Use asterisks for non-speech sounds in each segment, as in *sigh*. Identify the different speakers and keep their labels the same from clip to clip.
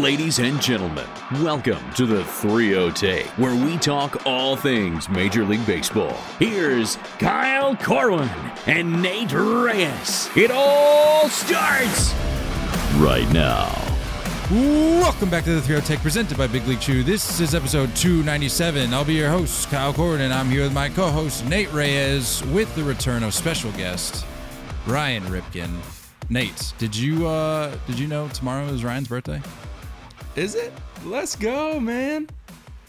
Speaker 1: Ladies and gentlemen, welcome to the 30 Take, where we talk all things Major League Baseball. Here's Kyle Corwin and Nate Reyes. It all starts right now.
Speaker 2: Welcome back to the 30 Take presented by Big League Chew. This is episode 297. I'll be your host, Kyle Corwin, and I'm here with my co host, Nate Reyes, with the return of special guest, Ryan Ripken. Nate, did you uh did you know tomorrow is Ryan's birthday?
Speaker 3: Is it? Let's go, man.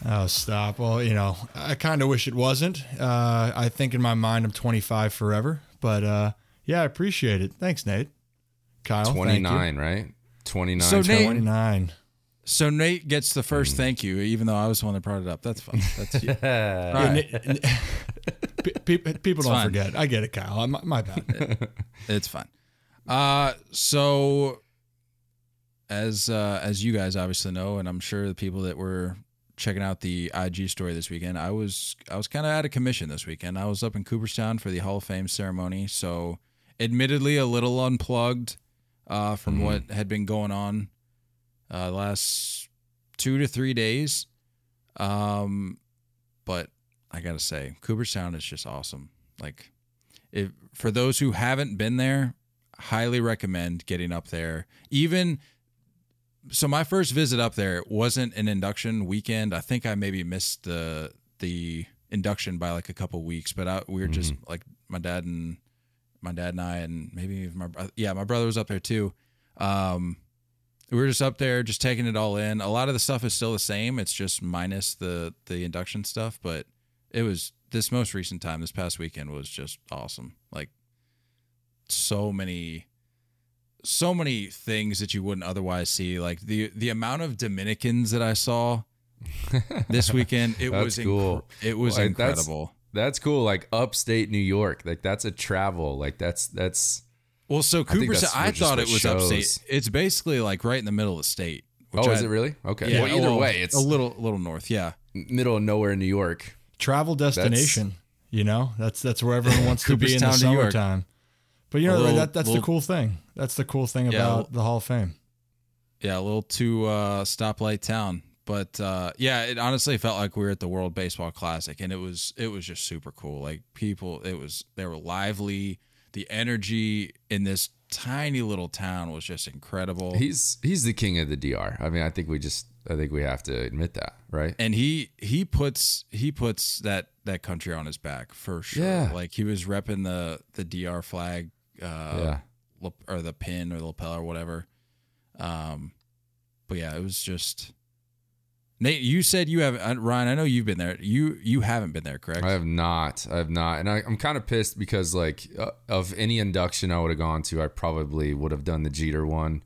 Speaker 4: Oh, stop. Well, you know, I kind of wish it wasn't. Uh, I think in my mind I'm 25 forever, but uh, yeah, I appreciate it. Thanks, Nate. Kyle, thank you.
Speaker 3: 29, right? 29.
Speaker 2: So, Nate-
Speaker 4: 29.
Speaker 2: So Nate gets the first thank you, even though I was the one that brought it up. That's fine. That's you. *laughs* Right.
Speaker 4: Ni- ni- *laughs* pe- pe- people don't
Speaker 2: fine.
Speaker 4: forget. I get it, Kyle. My, my bad.
Speaker 2: It's fine. Uh so as uh as you guys obviously know, and I'm sure the people that were checking out the IG story this weekend, I was I was kind of out of commission this weekend. I was up in Cooperstown for the Hall of Fame ceremony, so admittedly a little unplugged uh from what had been going on uh the last 2 to 3 days. Um but I got to say, Cooperstown is just awesome. Like if for those who haven't been there, highly recommend getting up there. Even so, my first visit up there wasn't an induction weekend. I think I maybe missed the the induction by like a couple weeks, but I, we were just like my dad and my dad and I, and maybe my yeah, my brother was up there too. Um, we were just up there, just taking it all in. A lot of the stuff is still the same. It's just minus the the induction stuff, but it was this most recent time this past weekend was just awesome like so many so many things that you wouldn't otherwise see like the the amount of dominicans that i saw *laughs* this weekend it
Speaker 3: That's
Speaker 2: was
Speaker 3: cool.
Speaker 2: it was
Speaker 3: Like, that's-
Speaker 2: incredible
Speaker 3: That's cool. Like upstate New York. Like that's a travel. Like that's that's
Speaker 2: well so cooper
Speaker 3: that's
Speaker 2: i thought it was
Speaker 3: shows.
Speaker 2: upstate it's basically like right in the middle of the state which
Speaker 3: Oh,
Speaker 2: I-
Speaker 3: is it really? Okay.
Speaker 2: yeah,
Speaker 3: well, either
Speaker 2: well,
Speaker 3: way, it's
Speaker 2: a little a little north yeah
Speaker 3: middle of nowhere in New York.
Speaker 4: Travel destination. You know, that's that's where everyone wants to be in the
Speaker 2: Cooperstown, New York.
Speaker 4: Summertime. But you know,
Speaker 2: little-
Speaker 4: that, that's the cool thing. That's the cool thing
Speaker 2: Yeah,
Speaker 4: about the Hall of Fame.
Speaker 2: yeah, a little too uh, stoplight town. But uh, yeah, it honestly felt like we were at the World Baseball Classic, and it was it was just super cool. Like people, it was they were lively. The energy in this tiny little town was just incredible.
Speaker 3: He's he's the king of the DR. I mean, I think we just I think we have to admit that, right?
Speaker 2: and he he puts he puts that that country on his back for sure.
Speaker 3: Yeah.
Speaker 2: Like he was repping the the DR flag, uh,
Speaker 3: yeah.
Speaker 2: lap- or the pin or the lapel or whatever. Um, but yeah, it was just. Nate, you said you have uh, Ryan. I know you've been there. You you haven't been there, correct?
Speaker 3: I have not. I have not, and I, I'm kind of pissed because like uh, of any induction I would have gone to, I probably would have done the Jeter one,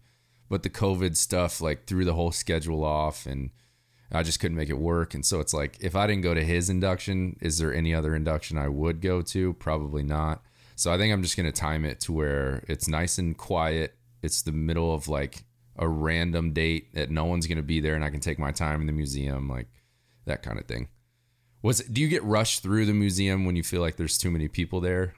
Speaker 3: but the COVID stuff like threw the whole schedule off, and I just couldn't make it work. And so it's like if I didn't go to his induction, is there any other induction I would go to? Probably not. So I think I'm just gonna time it to where it's nice and quiet. It's the middle of like a random date that no one's gonna be there, and I can take my time in the museum, like that kind of thing. Was do you get rushed through the museum when you feel like there's too many people there?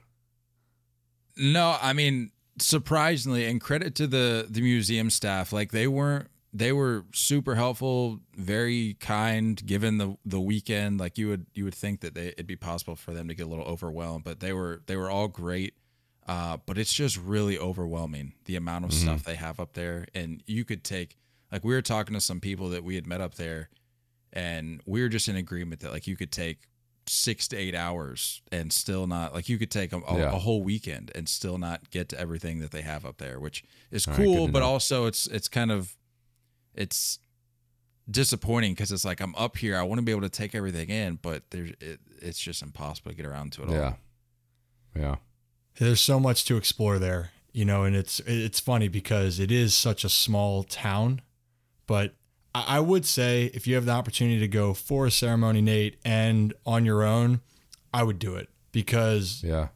Speaker 2: No, I mean surprisingly, and credit to the the museum staff. Like they weren't they were super helpful, very kind. Given the the weekend, like you would you would think that they, it'd be possible for them to get a little overwhelmed, but they were they were all great. Uh, but it's just really overwhelming the amount of stuff they have up there, and you could take like we were talking to some people that we had met up there, and we were just in agreement that like you could take six to eight hours and still not like you could take a, a,
Speaker 3: Yeah.
Speaker 2: a whole weekend and still not get to everything that they have up there which is
Speaker 3: All right,
Speaker 2: cool
Speaker 3: to
Speaker 2: but also it's it's kind of it's disappointing because it's like i'm up here i want to be able to take everything in but there's it, it's just impossible to get around to it all
Speaker 3: Yeah. Yeah.
Speaker 4: There's so much to explore there, you know, and it's it's funny because it is such a small town, but I I would say if you have the opportunity to go for a ceremony, Nate, and on your own, I would do it because
Speaker 3: Yeah.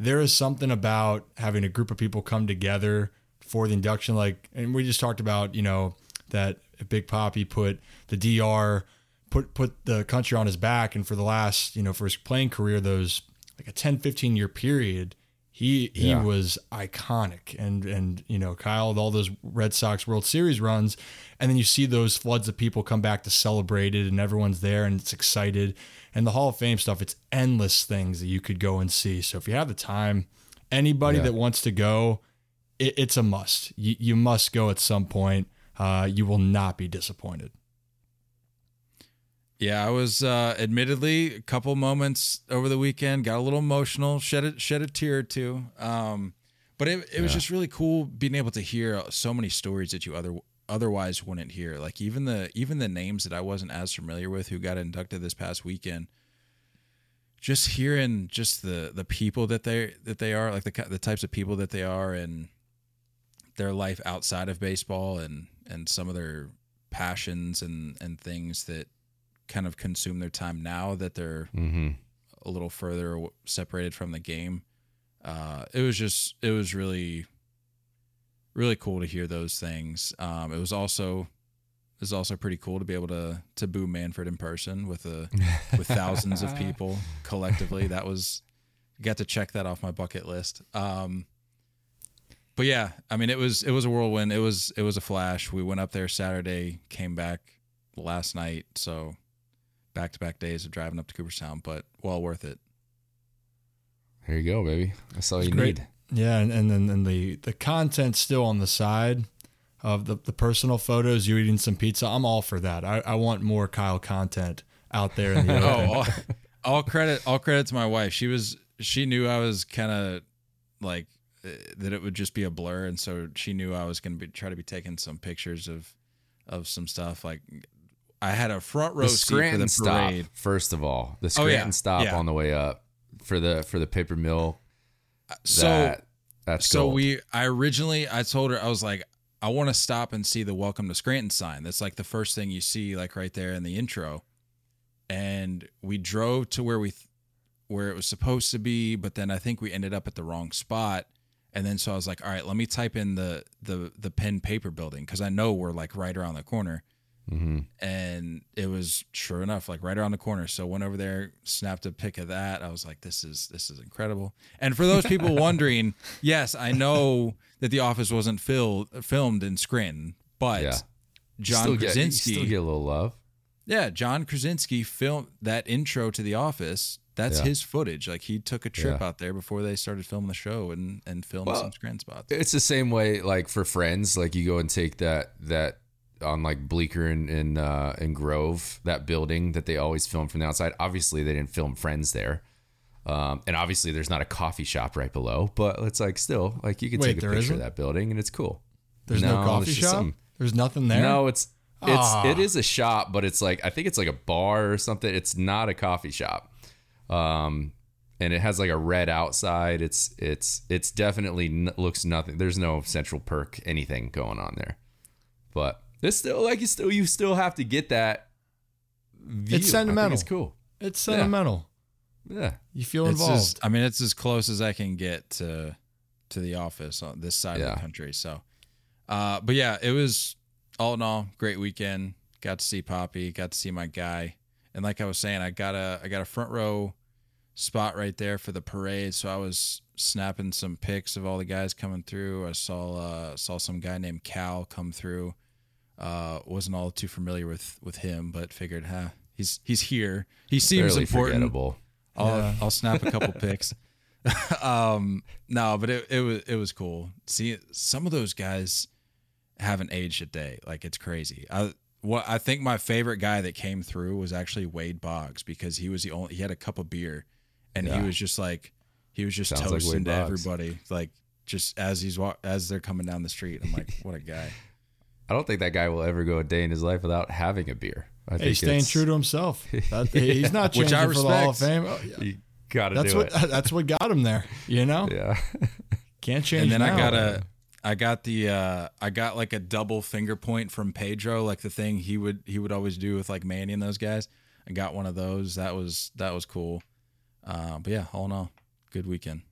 Speaker 4: there is something about having a group of people come together for the induction. Like, and we just talked about, you know, that Big Poppy put the DR, put put the country on his back, and for the last, you know, for his playing career, those like a 10, 15 year period, He he
Speaker 3: Yeah.
Speaker 4: was iconic, and and you know Kyle with all those Red Sox World Series runs, and then you see those floods of people come back to celebrate it, and everyone's there and it's excited, and the Hall of Fame stuff. It's endless things that you could go and see. So if you have the time, anybody
Speaker 3: Yeah.
Speaker 4: that wants to go, it, it's a must. You you must go at some point. Uh, you will not be disappointed.
Speaker 2: Yeah, I was uh, admittedly a couple moments over the weekend, got a little emotional, shed a, shed a tear or two. Um, but it, it was
Speaker 3: Yeah.
Speaker 2: just really cool being able to hear so many stories that you other otherwise wouldn't hear. Like even the even the names that I wasn't as familiar with who got inducted this past weekend. Just hearing just the the people that they that they are, like the the types of people that they are, and their life outside of baseball, and and some of their passions and and things that kind of consume their time now that they're
Speaker 3: Mm-hmm.
Speaker 2: a little further separated from the game. Uh, it was just it was really really cool to hear those things. Um, it was also it was also pretty cool to be able to to boo Manfred in person with a *laughs* with thousands of people collectively. That was got to check that off my bucket list. Um, but yeah, I mean it was it was a whirlwind. It was it was a flash. We went up there Saturday, came back last night, so back to back days of driving up to Cooperstown, but well worth it.
Speaker 3: There you go, baby. That's all you
Speaker 4: great.
Speaker 3: need.
Speaker 4: Yeah, and, and then and the the content still on the side of the, the personal photos, you eating some pizza. I'm all for that. I, I want more Kyle content out there in the *laughs* open.
Speaker 2: Oh, all, all credit all credit to my wife. She was she knew I was kind of like Uh, that it would just be a blur, and so she knew I was going to be try to be taking some pictures of of some stuff. Like I had a front row
Speaker 3: The
Speaker 2: seat for
Speaker 3: Scranton
Speaker 2: the
Speaker 3: stop, first of all. The
Speaker 2: Oh, yeah.
Speaker 3: Scranton stop
Speaker 2: Yeah.
Speaker 3: on the way up for the for the paper mill.
Speaker 2: Uh, so
Speaker 3: That, that's
Speaker 2: so
Speaker 3: gold.
Speaker 2: we I originally I told her I was like I want to stop and see the welcome to Scranton sign. That's like the first thing you see like right there in the intro. And we drove to where we th- where it was supposed to be, but then I think we ended up at the wrong spot. And then so I was like, all right, let me type in the the the pen paper building cuz I know we're like right around the corner.
Speaker 3: hmm
Speaker 2: And it was sure enough like right around the corner. So went over there, snapped a pic of that. I was like, this is this is incredible. And for those people *laughs* wondering, yes, I know that the office wasn't filled, filmed in Scranton, but
Speaker 3: Yeah.
Speaker 2: John
Speaker 3: still get,
Speaker 2: Krasinski,
Speaker 3: still get a little love.
Speaker 2: yeah, John Krasinski filmed that intro to the office. That's
Speaker 3: Yeah.
Speaker 2: his footage. Like he took a trip
Speaker 3: Yeah.
Speaker 2: out there before they started filming the show and and filmed
Speaker 3: Well,
Speaker 2: some Scranton spots.
Speaker 3: It's the same way, like for Friends, like you go and take that that on like Bleecker and and, uh, and Grove, that building that they always film from the outside. Obviously, they didn't film Friends there, um, and obviously there's not a coffee shop right below. But it's like still like you can
Speaker 4: Wait,
Speaker 3: take a picture
Speaker 4: isn't?
Speaker 3: of that building and it's cool.
Speaker 4: There's no,
Speaker 3: No,
Speaker 4: coffee shop. There's nothing there.
Speaker 3: No, it's it's
Speaker 4: Ah.
Speaker 3: it is a shop, but it's like I think it's like a bar or something. It's not a coffee shop. Um and it has like a red outside. It's it's it's definitely n- looks nothing. There's no central perk anything going on there. But it's still like you still you still have to get that view.
Speaker 4: It's sentimental.
Speaker 3: It's cool.
Speaker 4: It's sentimental.
Speaker 3: Yeah.
Speaker 4: You feel
Speaker 2: It's
Speaker 4: involved.
Speaker 2: as, I mean, it's as close as I can get to to the office on this side of the country. So, uh, but yeah, it was all in all great weekend. Got to see Poppy, got to see my guy, and like I was saying, I got a I got a front row spot right there for the parade. So I was snapping some pics of all the guys coming through. I saw uh, saw some guy named Cal come through. Uh, wasn't all too familiar with with him, but figured, huh, he's he's here. He seems
Speaker 3: Fairly
Speaker 2: important.
Speaker 3: forgettable.
Speaker 2: I'll
Speaker 4: Yeah.
Speaker 2: I'll snap a couple pics. *laughs* um, no, but it, it was it was cool. See, some of those guys haven't aged a day. Like it's crazy. I what I think my favorite guy that came through was actually Wade Boggs because he was the only he had a cup of beer, and
Speaker 3: Yeah.
Speaker 2: he was just like he was just
Speaker 3: Sounds
Speaker 2: toasting
Speaker 3: Wade
Speaker 2: to everybody like just as he's wa- as they're coming down the street. I'm like, what a guy. *laughs*
Speaker 3: I don't think that guy will ever go a day in his life without having a beer. I
Speaker 4: Hey,
Speaker 3: think
Speaker 4: he's staying true to himself. *laughs* That, he's not
Speaker 2: Which
Speaker 4: changing
Speaker 2: I
Speaker 4: for the Hall of. Fame. Oh, yeah.
Speaker 3: You gotta
Speaker 4: That's
Speaker 3: do
Speaker 4: what
Speaker 3: it. *laughs*
Speaker 4: that's what got him there. You know,
Speaker 3: Yeah.
Speaker 4: can't change.
Speaker 2: and then I
Speaker 4: now.
Speaker 2: got a I got the uh I got like a double finger point from Pedro, like the thing he would he would always do with like Manny and those guys. I got one of those. That was that was cool. Uh, but yeah, all in all, good weekend.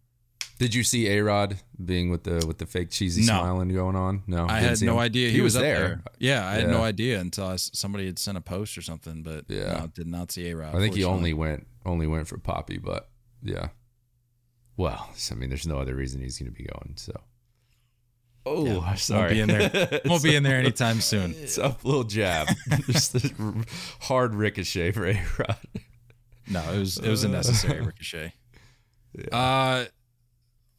Speaker 3: Did you see A Rod being with the with the fake cheesy
Speaker 2: No.
Speaker 3: smiling going on? No,
Speaker 2: I had no
Speaker 3: him?
Speaker 2: idea
Speaker 3: he, was,
Speaker 2: up
Speaker 3: there.
Speaker 2: Yeah, I had no idea until I somebody had sent a post or something. But
Speaker 3: Yeah.
Speaker 2: no, did not see a Rod.
Speaker 3: I think he only went only went for Poppy, but yeah. Well, I mean, there's no other reason he's going to be going. So. Oh, sorry, Won't
Speaker 2: be in there. *laughs* Won't be in there anytime soon.
Speaker 3: It's a little jab. *laughs* Just a hard ricochet for A Rod.
Speaker 2: No, it was it was a necessary *laughs* ricochet. Uh,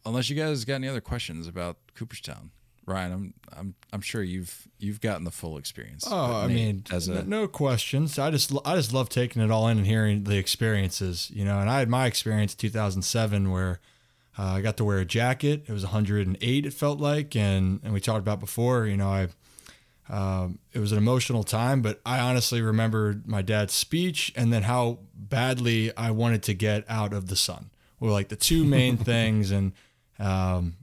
Speaker 2: unless you guys got any other questions about Cooperstown, Ryan, I'm I'm I'm sure you've you've gotten the full experience.
Speaker 4: Oh, I mean,
Speaker 2: as a
Speaker 4: no questions. I just I just love taking it all in and hearing the experiences, you know. And I had my experience in 2007 where uh, I got to wear a jacket. It was 108, it felt like, and and we talked about before. You know, I um, it was an emotional time, but I honestly remembered my dad's speech and then how badly I wanted to get out of the sun were like the two main *laughs* things, and um,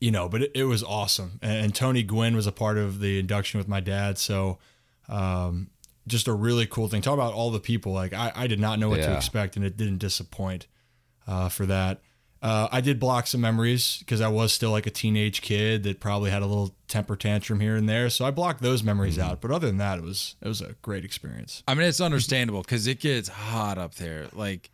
Speaker 4: you know, but it, it was awesome. And, and Tony Gwynn was a part of the induction with my dad. So, um, just a really cool thing. Talk about all the people. Like I, I did not know what to expect, and it didn't disappoint uh, for that. Uh, I did block some memories because I was still like a teenage kid that probably had a little temper tantrum here and there. So I blocked those memories out. But other than that, it was it was a great experience.
Speaker 2: I mean, it's understandable because it gets hot up there. Like,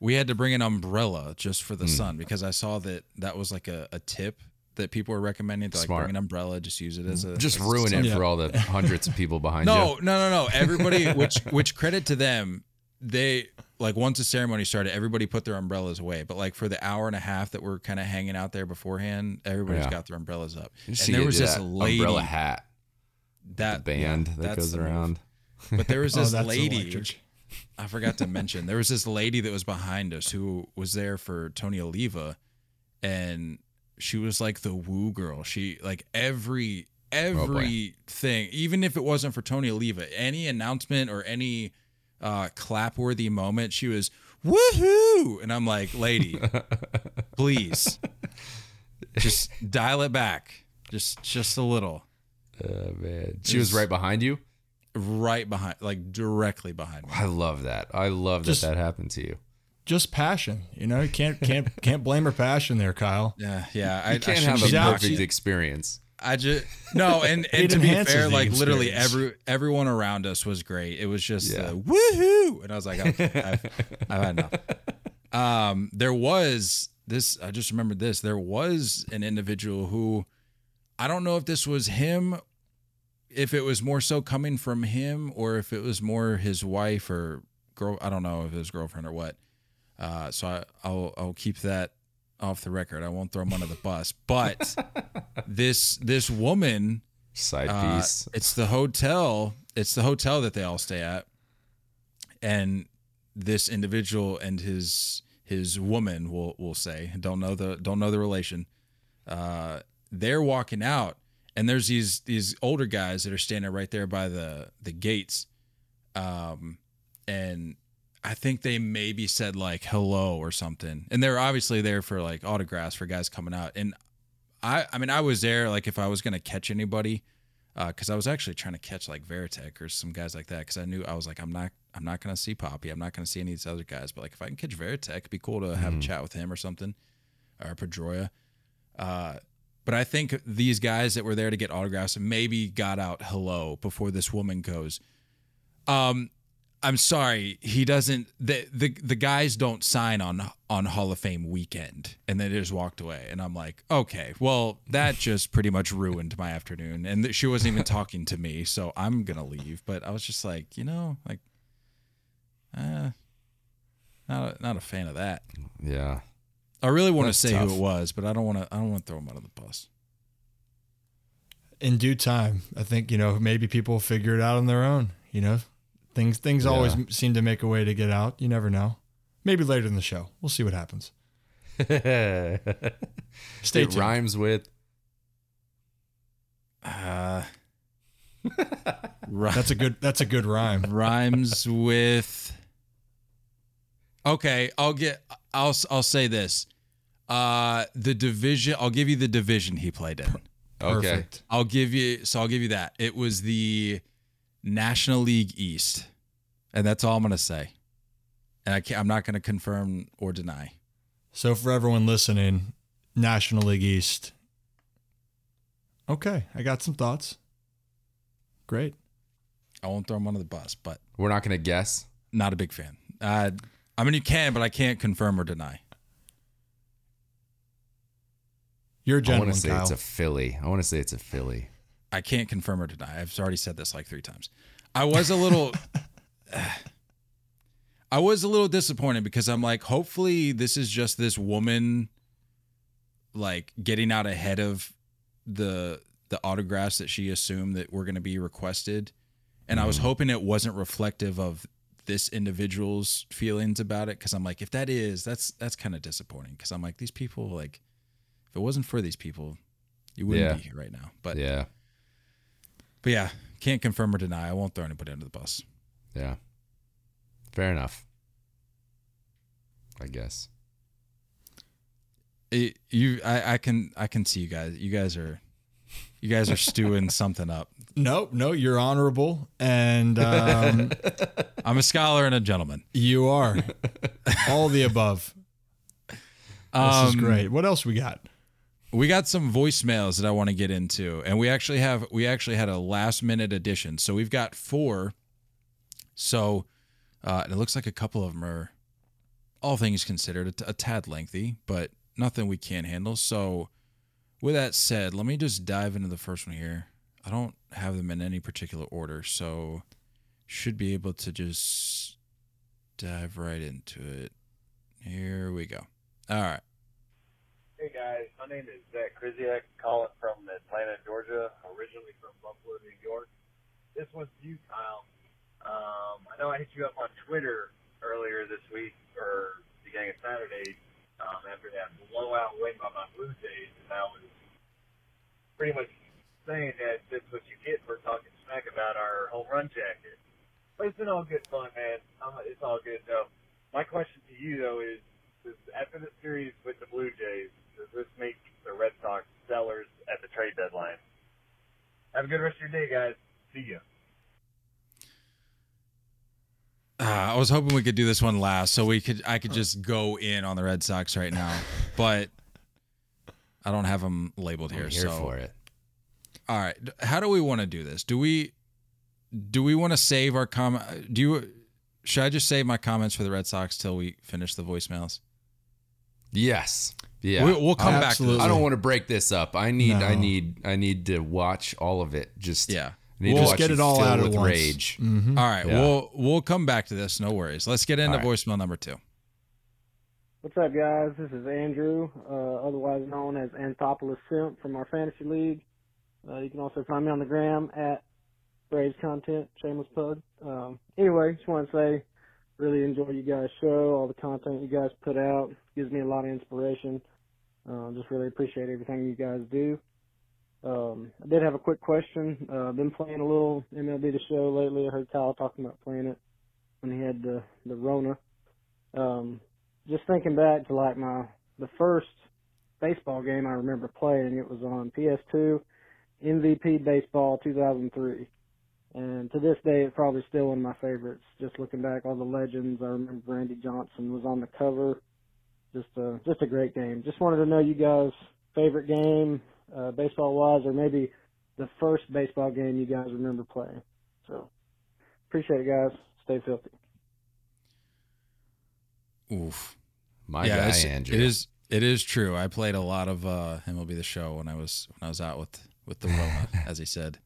Speaker 2: we had to bring an umbrella just for the
Speaker 3: Hmm.
Speaker 2: sun because I saw that that was like a, a tip that people were recommending to like
Speaker 3: Smart.
Speaker 2: bring an umbrella, just use it as a
Speaker 3: Just
Speaker 2: as a
Speaker 3: ruin it
Speaker 4: Yeah.
Speaker 3: for all the *laughs* hundreds of people behind
Speaker 2: No,
Speaker 3: you.
Speaker 2: no, no, no. Everybody, which which credit to them, they like once the ceremony started, everybody put their umbrellas away. But like for the hour and a half that we're kind of hanging out there beforehand, everybody's
Speaker 3: Yeah.
Speaker 2: got their umbrellas up.
Speaker 3: You
Speaker 2: And there was this lady
Speaker 3: umbrella hat
Speaker 2: that
Speaker 3: band
Speaker 2: yeah,
Speaker 3: that goes
Speaker 2: move.
Speaker 3: around.
Speaker 2: But there was *laughs*
Speaker 4: Oh,
Speaker 2: this
Speaker 4: that's
Speaker 2: lady. I forgot to mention there was this lady that was behind us who was there for Tony Oliva, and she was like the woo girl. She like every oh, everything, even if it wasn't for Tony Oliva, any announcement or any uh, clap worthy moment, she was woohoo, and I'm like, lady, *laughs* please, *laughs* just dial it back, just just a little,
Speaker 3: Oh man, she was right behind you.
Speaker 2: right behind, like directly behind me.
Speaker 3: I love that. I love
Speaker 4: Just-
Speaker 3: that that happened to you.
Speaker 4: Just passion, you know. You can't can't can't blame her passion there, Kyle.
Speaker 2: Yeah, yeah. I,
Speaker 3: You can't
Speaker 2: I
Speaker 3: have a
Speaker 2: shouldn't-
Speaker 4: She's out.
Speaker 3: perfect
Speaker 4: She-
Speaker 3: experience.
Speaker 2: I just no, *laughs* and and to be fair, like literally every everyone around us was great. It was just
Speaker 3: Yeah.
Speaker 2: uh, woohoo, and I was like, I've, I've, I've had enough. Um, there was this. I just remembered this. There was an individual who, I don't know if this was him, if it was more so coming from him, or if it was more his wife or girl. I don't know if it was girlfriend or what. Uh, so I, I'll I'll keep that off the record. I won't throw him under the bus, but *laughs* this this woman
Speaker 3: Side
Speaker 2: uh, it's the hotel it's the hotel that they all stay at and this individual and his his woman will will say don't know the don't know the relation uh they're walking out and there's these these older guys that are standing right there by the the gates um and I think they maybe said like hello or something. And they're obviously there for like autographs for guys coming out. And I I mean I was there like if I was gonna catch anybody, uh, because I was actually trying to catch like Varitek or some guys like that because I knew I was like I'm not I'm not gonna see Poppy I'm not gonna see any of these other guys but like if I can catch Varitek it'd be cool to have a chat with him or something or Pedroia. Uh, but I think these guys that were there to get autographs maybe got out hello before this woman goes. Um, I'm sorry, he doesn't. The, the the guys don't sign on on Hall of Fame weekend, and then they just walked away. And I'm like, okay, well, that just pretty much ruined my afternoon. And she wasn't even talking to me, so I'm gonna leave. But I was just like, you know, like, uh, not a, not a fan of that.
Speaker 3: Yeah.
Speaker 2: I really want to say
Speaker 3: tough.
Speaker 2: who it was, but I don't want to. I don't want to throw him under the bus.
Speaker 4: in due time, I think you know maybe people will figure it out on their own. You know, things things always seem to make a way to get out. You never know. Maybe later in the show, we'll see what happens. *laughs*
Speaker 3: it
Speaker 4: Stay tuned.
Speaker 3: rhymes with
Speaker 2: Uh, *laughs*
Speaker 4: That's a good. That's a good rhyme.
Speaker 2: rhymes with. Okay, I'll get. I'll I'll say this. Uh, the division. I'll give you the division he played in.
Speaker 3: okay.
Speaker 2: I'll give you. So I'll give you that. It was the National League East, and that's all I'm gonna say. And I can't, I'm not gonna confirm or deny.
Speaker 4: So for everyone listening, National League East. Okay, I got some thoughts. Great.
Speaker 2: I won't throw him under the bus, but
Speaker 3: We're not gonna guess.
Speaker 2: not a big fan. Uh, I mean, you can, but I can't confirm or deny.
Speaker 4: You're a
Speaker 3: I want to say
Speaker 4: Kyle.
Speaker 3: it's a Philly. I want to say it's a Philly.
Speaker 2: I can't confirm or deny. I've already said this like three times. I was a little. *laughs* *sighs* I was a little disappointed because I'm like, hopefully, this is just this woman, like getting out ahead of the the autographs that she assumed that were going to be requested, and I was mm-hmm. hoping it wasn't reflective of this individual's feelings about it because I'm like, if that is, that's that's kind of disappointing because I'm like, these people, like, if it wasn't for these people, you wouldn't
Speaker 3: Yeah.
Speaker 2: be here right now. But
Speaker 3: Yeah.
Speaker 2: But yeah, can't confirm or deny. I won't throw anybody under the bus.
Speaker 3: Yeah. Fair enough. I guess.
Speaker 2: It, you, I, I can, I can see you guys. You guys are, you guys are stewing *laughs* something up.
Speaker 4: Nope, no, you're honorable, and um, *laughs*
Speaker 2: I'm a scholar and a gentleman.
Speaker 4: you are *laughs* all the above. This is
Speaker 2: Um,
Speaker 4: great. What else we got?
Speaker 2: We got some voicemails that I want to get into, and we actually have, we actually had a last minute addition. So we've got four. So, uh, it looks like a couple of them are, all things considered, a, t- a tad lengthy, but nothing we can't handle. So, with that said, let me just dive into the first one here. I don't have them in any particular order, so should be able to just dive right into it. Here we go. All right.
Speaker 5: Hey guys, my name is Zach Kriziak, calling from Atlanta, Georgia, originally from Buffalo, New York. This one's you, Kyle. Um, I know I hit you up on Twitter earlier this week, or beginning of Saturday, um, after that blowout win by my Blue Jays, and I was pretty much saying that that's what you get for talking smack about our home run jacket. But it's been all good fun, man. Um, it's all good, though. My question to you, though, is does, after the series with the Blue Jays, does this make the Red Sox sellers at the trade deadline? Have a good rest of your day, guys. See ya.
Speaker 2: Uh, I was hoping we could do this one last, so we could I could just go in on the Red Sox right now, *laughs* but I don't have them labeled here.
Speaker 3: I'm here
Speaker 2: so
Speaker 3: for it.
Speaker 2: all right, how do we want to do this? Do we do we want to save our comment? Do you should I just save my comments for the Red Sox till we finish the voicemails?
Speaker 3: Yes. Yeah.
Speaker 2: We, we'll come
Speaker 4: Absolutely.
Speaker 2: back
Speaker 3: I don't want to break this up. I need I need I need to watch all of it. Just.
Speaker 2: Yeah.
Speaker 3: I need
Speaker 2: We'll-
Speaker 3: to
Speaker 4: Just get it all out at
Speaker 3: with
Speaker 4: once.
Speaker 3: rage.
Speaker 4: Mhm.
Speaker 2: All right,
Speaker 3: Yeah.
Speaker 2: we'll we'll come back to this. No worries. Let's get into
Speaker 3: All right.
Speaker 2: voicemail number two.
Speaker 6: What's up, guys? This is Andrew, uh, otherwise known as Anthopoulos Simp from our fantasy league. Uh, you can also find me on the gram at Braves Content, shameless plug. Um, anyway, just want to say, really enjoy you guys' show, all the content you guys put out. Gives me a lot of inspiration. Uh, just really appreciate everything you guys do. Um, I did have a quick question. Uh, been playing a little MLB The Show lately. I heard Kyle talking about playing it when he had the the Rona. Um, just thinking back to like my the first baseball game I remember playing, it was on PS2, MVP Baseball 2003, and to this day it's probably still one of my favorites. Just looking back, all the legends. I remember Randy Johnson was on the cover. Just a just a great game. Just wanted to know you guys' favorite game, uh, baseball wise, or maybe the first baseball game you guys remember playing. So appreciate it, guys. Stay filthy.
Speaker 2: Oof.
Speaker 3: My
Speaker 2: yeah,
Speaker 3: guy Andrew.
Speaker 2: It is. It is true. I played a lot of uh, MLB the Show when I was when I was out with with the Rona, *laughs* as he said.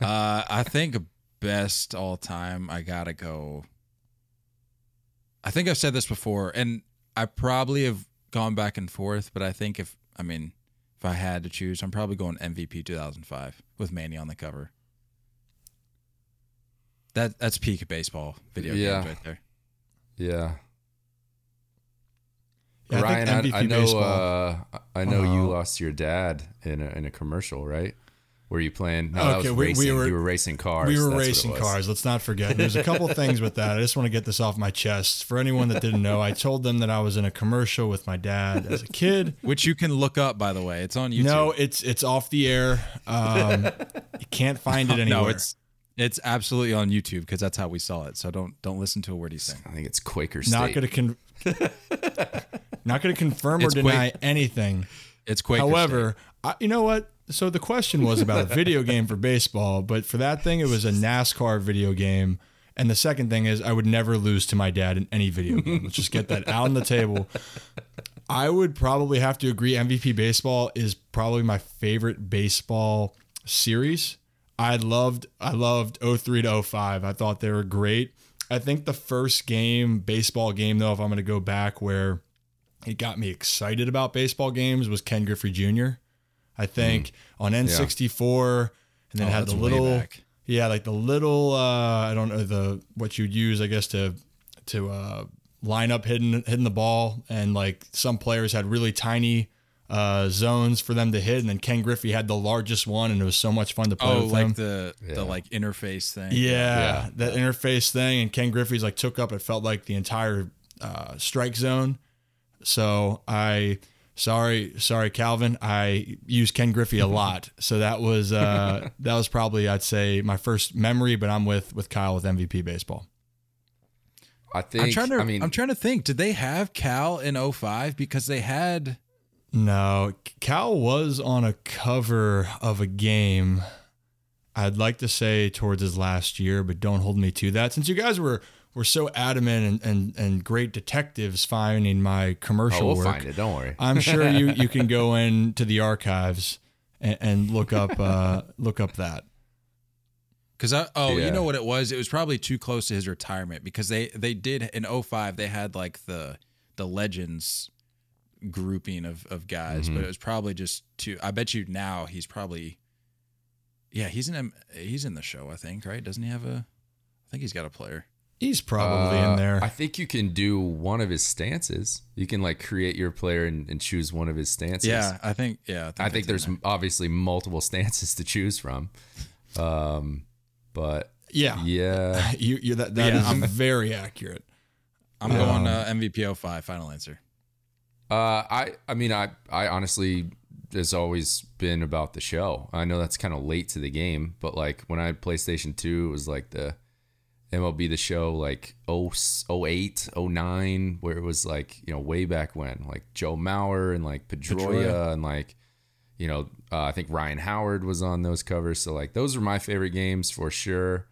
Speaker 2: Uh, I think best all time. I gotta go. I think I've said this before, and I probably have gone back and forth. But I think if I mean, if I had to choose, I'm probably going MVP 2005 with Manny on the cover. That that's peak baseball video
Speaker 3: Yeah.
Speaker 2: games right there.
Speaker 3: Yeah.
Speaker 4: Yeah,
Speaker 3: Ryan,
Speaker 4: think
Speaker 3: I, I know. Uh, I know you
Speaker 4: Uh,
Speaker 3: lost your dad in a, in a commercial, right? Were you playing? No, that was
Speaker 4: Okay, we- we were-
Speaker 3: you were racing cars.
Speaker 4: We were
Speaker 3: That's
Speaker 4: racing cars. Let's not forget. There's a couple things with that. I just want to get this off my chest. For anyone that didn't know, I told them that I was in a commercial with my dad as a kid.
Speaker 2: Which you can look up, by the way. It's on YouTube.
Speaker 4: No, it's it's off the air. Um, you can't find it *laughs* anywhere.
Speaker 2: No, it's it's absolutely on YouTube because that's how we saw it. So don't don't listen to a word he's saying.
Speaker 3: I think it's Quaker State. *laughs*
Speaker 4: not going to con- not going to confirm or
Speaker 2: It's
Speaker 4: deny
Speaker 2: Quake-
Speaker 4: anything.
Speaker 2: It's Quaker.
Speaker 4: However, I, you know what? So the question was about a video game for baseball, but for that thing, it was a NASCAR video game. And the second thing is, I would never lose to my dad in any video game. Let's just get that out on the table. I would probably have to agree. MVP baseball is probably my favorite baseball series. I loved I loved 03 to 05. I thought they were great. I think the first game, baseball game though, if I'm going to go back where it got me excited about baseball games was Ken Griffey Jr. I think on N64 and then
Speaker 2: Oh,
Speaker 4: had the little yeah, like the little uh I don't know the what you'd use I guess to to uh line up hitting hitting the ball and like some players had really tiny uh zones for them to hit and then Ken Griffey had the largest one and it was so much fun to play
Speaker 2: Oh,
Speaker 4: with
Speaker 2: like
Speaker 4: him.
Speaker 2: the
Speaker 3: Yeah.
Speaker 2: the like interface thing.
Speaker 4: Yeah,
Speaker 3: Yeah.
Speaker 4: that interface thing, and Ken Griffey's like took up. It felt like the entire uh, strike zone. So I, sorry, sorry, Calvin. I use Ken Griffey a *laughs* lot. so that was uh, *laughs* that was probably I'd say my first memory. But I'm with with Kyle with MVP baseball.
Speaker 3: I think.
Speaker 2: I'm trying to.
Speaker 3: I mean,
Speaker 2: I'm trying to think. Did they have Cal in 05? Because they had.
Speaker 4: No, Cal was on a cover of a game. I'd like to say towards his last year, but don't hold me to that. Since you guys were were so adamant and and, and great detectives finding my commercial
Speaker 3: oh, we'll
Speaker 4: work,
Speaker 3: find it. Don't worry.
Speaker 4: I'm sure *laughs* you you can go into the archives and, and look up uh, look up that.
Speaker 2: Because I oh
Speaker 3: Yeah.
Speaker 2: you know what it was it was probably too close to his retirement because they they did in 05 they had like the the legends grouping of of guys
Speaker 3: Mm-hmm.
Speaker 2: but it was probably just too I bet you now he's probably yeah he's in he's in the show I think right doesn't he have a I think he's got a player
Speaker 4: He's probably
Speaker 3: Uh,
Speaker 4: in there.
Speaker 3: I think you can do one of his stances. You can like create your player and, and choose one of his stances.
Speaker 2: yeah I think yeah
Speaker 3: I think
Speaker 2: that's
Speaker 3: there's
Speaker 2: in
Speaker 3: obviously multiple *laughs* stances to choose from. Um, but
Speaker 4: yeah,
Speaker 3: yeah, *laughs*
Speaker 4: you you that that
Speaker 2: Yeah,
Speaker 4: is
Speaker 2: I'm-
Speaker 4: very accurate.
Speaker 2: I'm going uh, MVP 05 final answer
Speaker 3: Uh, I I mean I I honestly has always been about the show. I know that's kind of late to the game, but like when I had PlayStation 2, it was like the MLB the show like 0, 08, 09 where it was like, you know, way back when, like Joe Mauer and like Pedroia,
Speaker 4: Pedroia.
Speaker 3: and like you know, uh, I think Ryan Howard was on those covers, so like those were my favorite games for sure.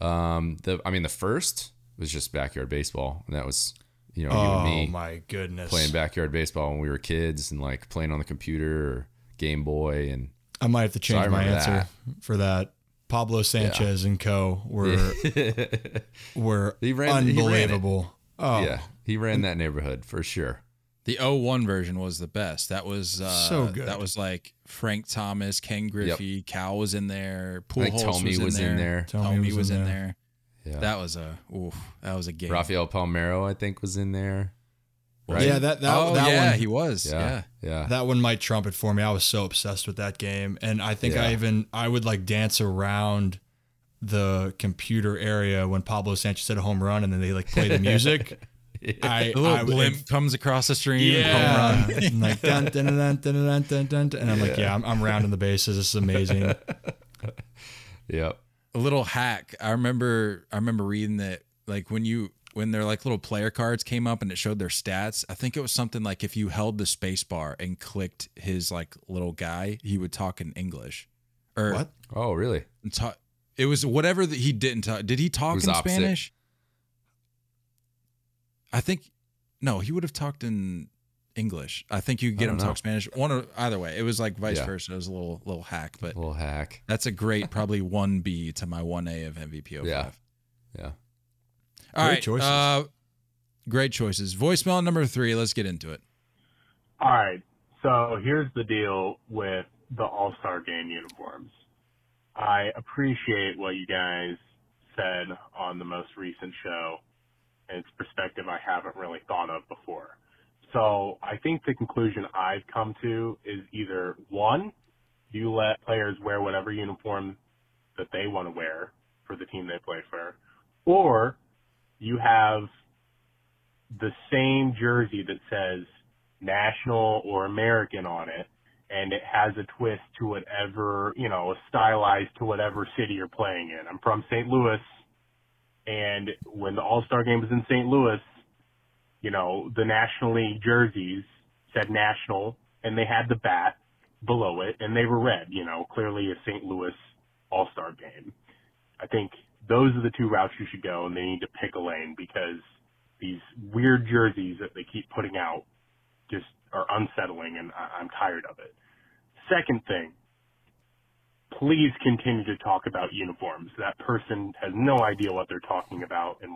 Speaker 3: Um the I mean the first was just backyard baseball, and that was you know, you
Speaker 4: Oh
Speaker 3: and me
Speaker 4: my goodness!
Speaker 3: playing backyard baseball when we were kids and like playing on the computer or Game Boy and
Speaker 4: I might have to change my answer
Speaker 3: that.
Speaker 4: for that. Pablo Sanchez and co were *laughs* were
Speaker 3: He ran- he ran
Speaker 4: unbelievable. Oh,
Speaker 3: yeah, he ran that neighborhood for sure.
Speaker 2: The 01 version was the best. That was uh,
Speaker 4: So good.
Speaker 2: That was like Frank Thomas, Ken Griffey, Cal was in there,
Speaker 3: I think Tommy
Speaker 2: was,
Speaker 3: was
Speaker 2: in
Speaker 3: in
Speaker 2: there.
Speaker 3: there.
Speaker 2: Tommy,
Speaker 4: Tommy
Speaker 2: was,
Speaker 4: was in
Speaker 2: in
Speaker 4: there.
Speaker 2: there.
Speaker 3: Yeah.
Speaker 2: That was a oof. That was a game.
Speaker 3: Rafael Palmeiro, I think, was in there. Right?
Speaker 4: Yeah, that that,
Speaker 2: oh,
Speaker 4: that
Speaker 2: yeah,
Speaker 4: one
Speaker 2: he was. Yeah,
Speaker 3: yeah.
Speaker 4: That one might trump it for me. I was so obsessed with that game. And I think
Speaker 3: yeah.
Speaker 4: I even I would like dance around the computer area when Pablo Sanchez hit a home run and then they like play the music. *laughs* I,
Speaker 2: little
Speaker 4: I
Speaker 2: blimp comes across the stream.
Speaker 4: Yeah. *laughs* And like dun, dun, dun, dun, dun, dun, and I'm like, yeah, I'm, I'm rounding the bases. This is amazing. *laughs*
Speaker 3: yep.
Speaker 2: A little hack. I remember. I remember reading that. Like when you when their like little player cards came up and it showed their stats, I think it was something like if you held the space bar and clicked his like little guy, he would talk in English. Or
Speaker 4: What?
Speaker 3: Oh, really?
Speaker 2: ta- it was whatever that he didn't talk. Did he talk in
Speaker 3: opposite.
Speaker 2: Spanish? I think no, he would have talked in English. I think you could get him to
Speaker 3: know.
Speaker 2: talk Spanish. One or either way. It was like vice
Speaker 3: Yeah.
Speaker 2: versa. It was a little little hack, but
Speaker 3: A little hack.
Speaker 2: that's a great probably one B to my one A of MVP 05.
Speaker 3: Yeah. Yeah.
Speaker 2: All
Speaker 4: Great
Speaker 2: right,
Speaker 4: choices.
Speaker 2: Uh, great choices. Voicemail number three. Let's get into it.
Speaker 7: All right. So here's the deal with the All Star Game uniforms. I appreciate what you guys said on the most recent show. And it's perspective I haven't really thought of before. So I think the conclusion I've come to is either one, you let players wear whatever uniform that they want to wear for the team they play for, or you have the same jersey that says national or American on it, and it has a twist to whatever, you know, stylized to whatever city you're playing in. I'm from St. Louis, and when the All-Star game was in St. Louis, you know, the National League jerseys said national, and they had the bat below it, and they were red, you know, clearly a St. Louis All-Star game. I think those are the two routes you should go, and they need to pick a lane because these weird jerseys that they keep putting out just are unsettling, and I, I'm tired of it. Second thing, please continue to talk about uniforms. That person has no idea what they're talking about, and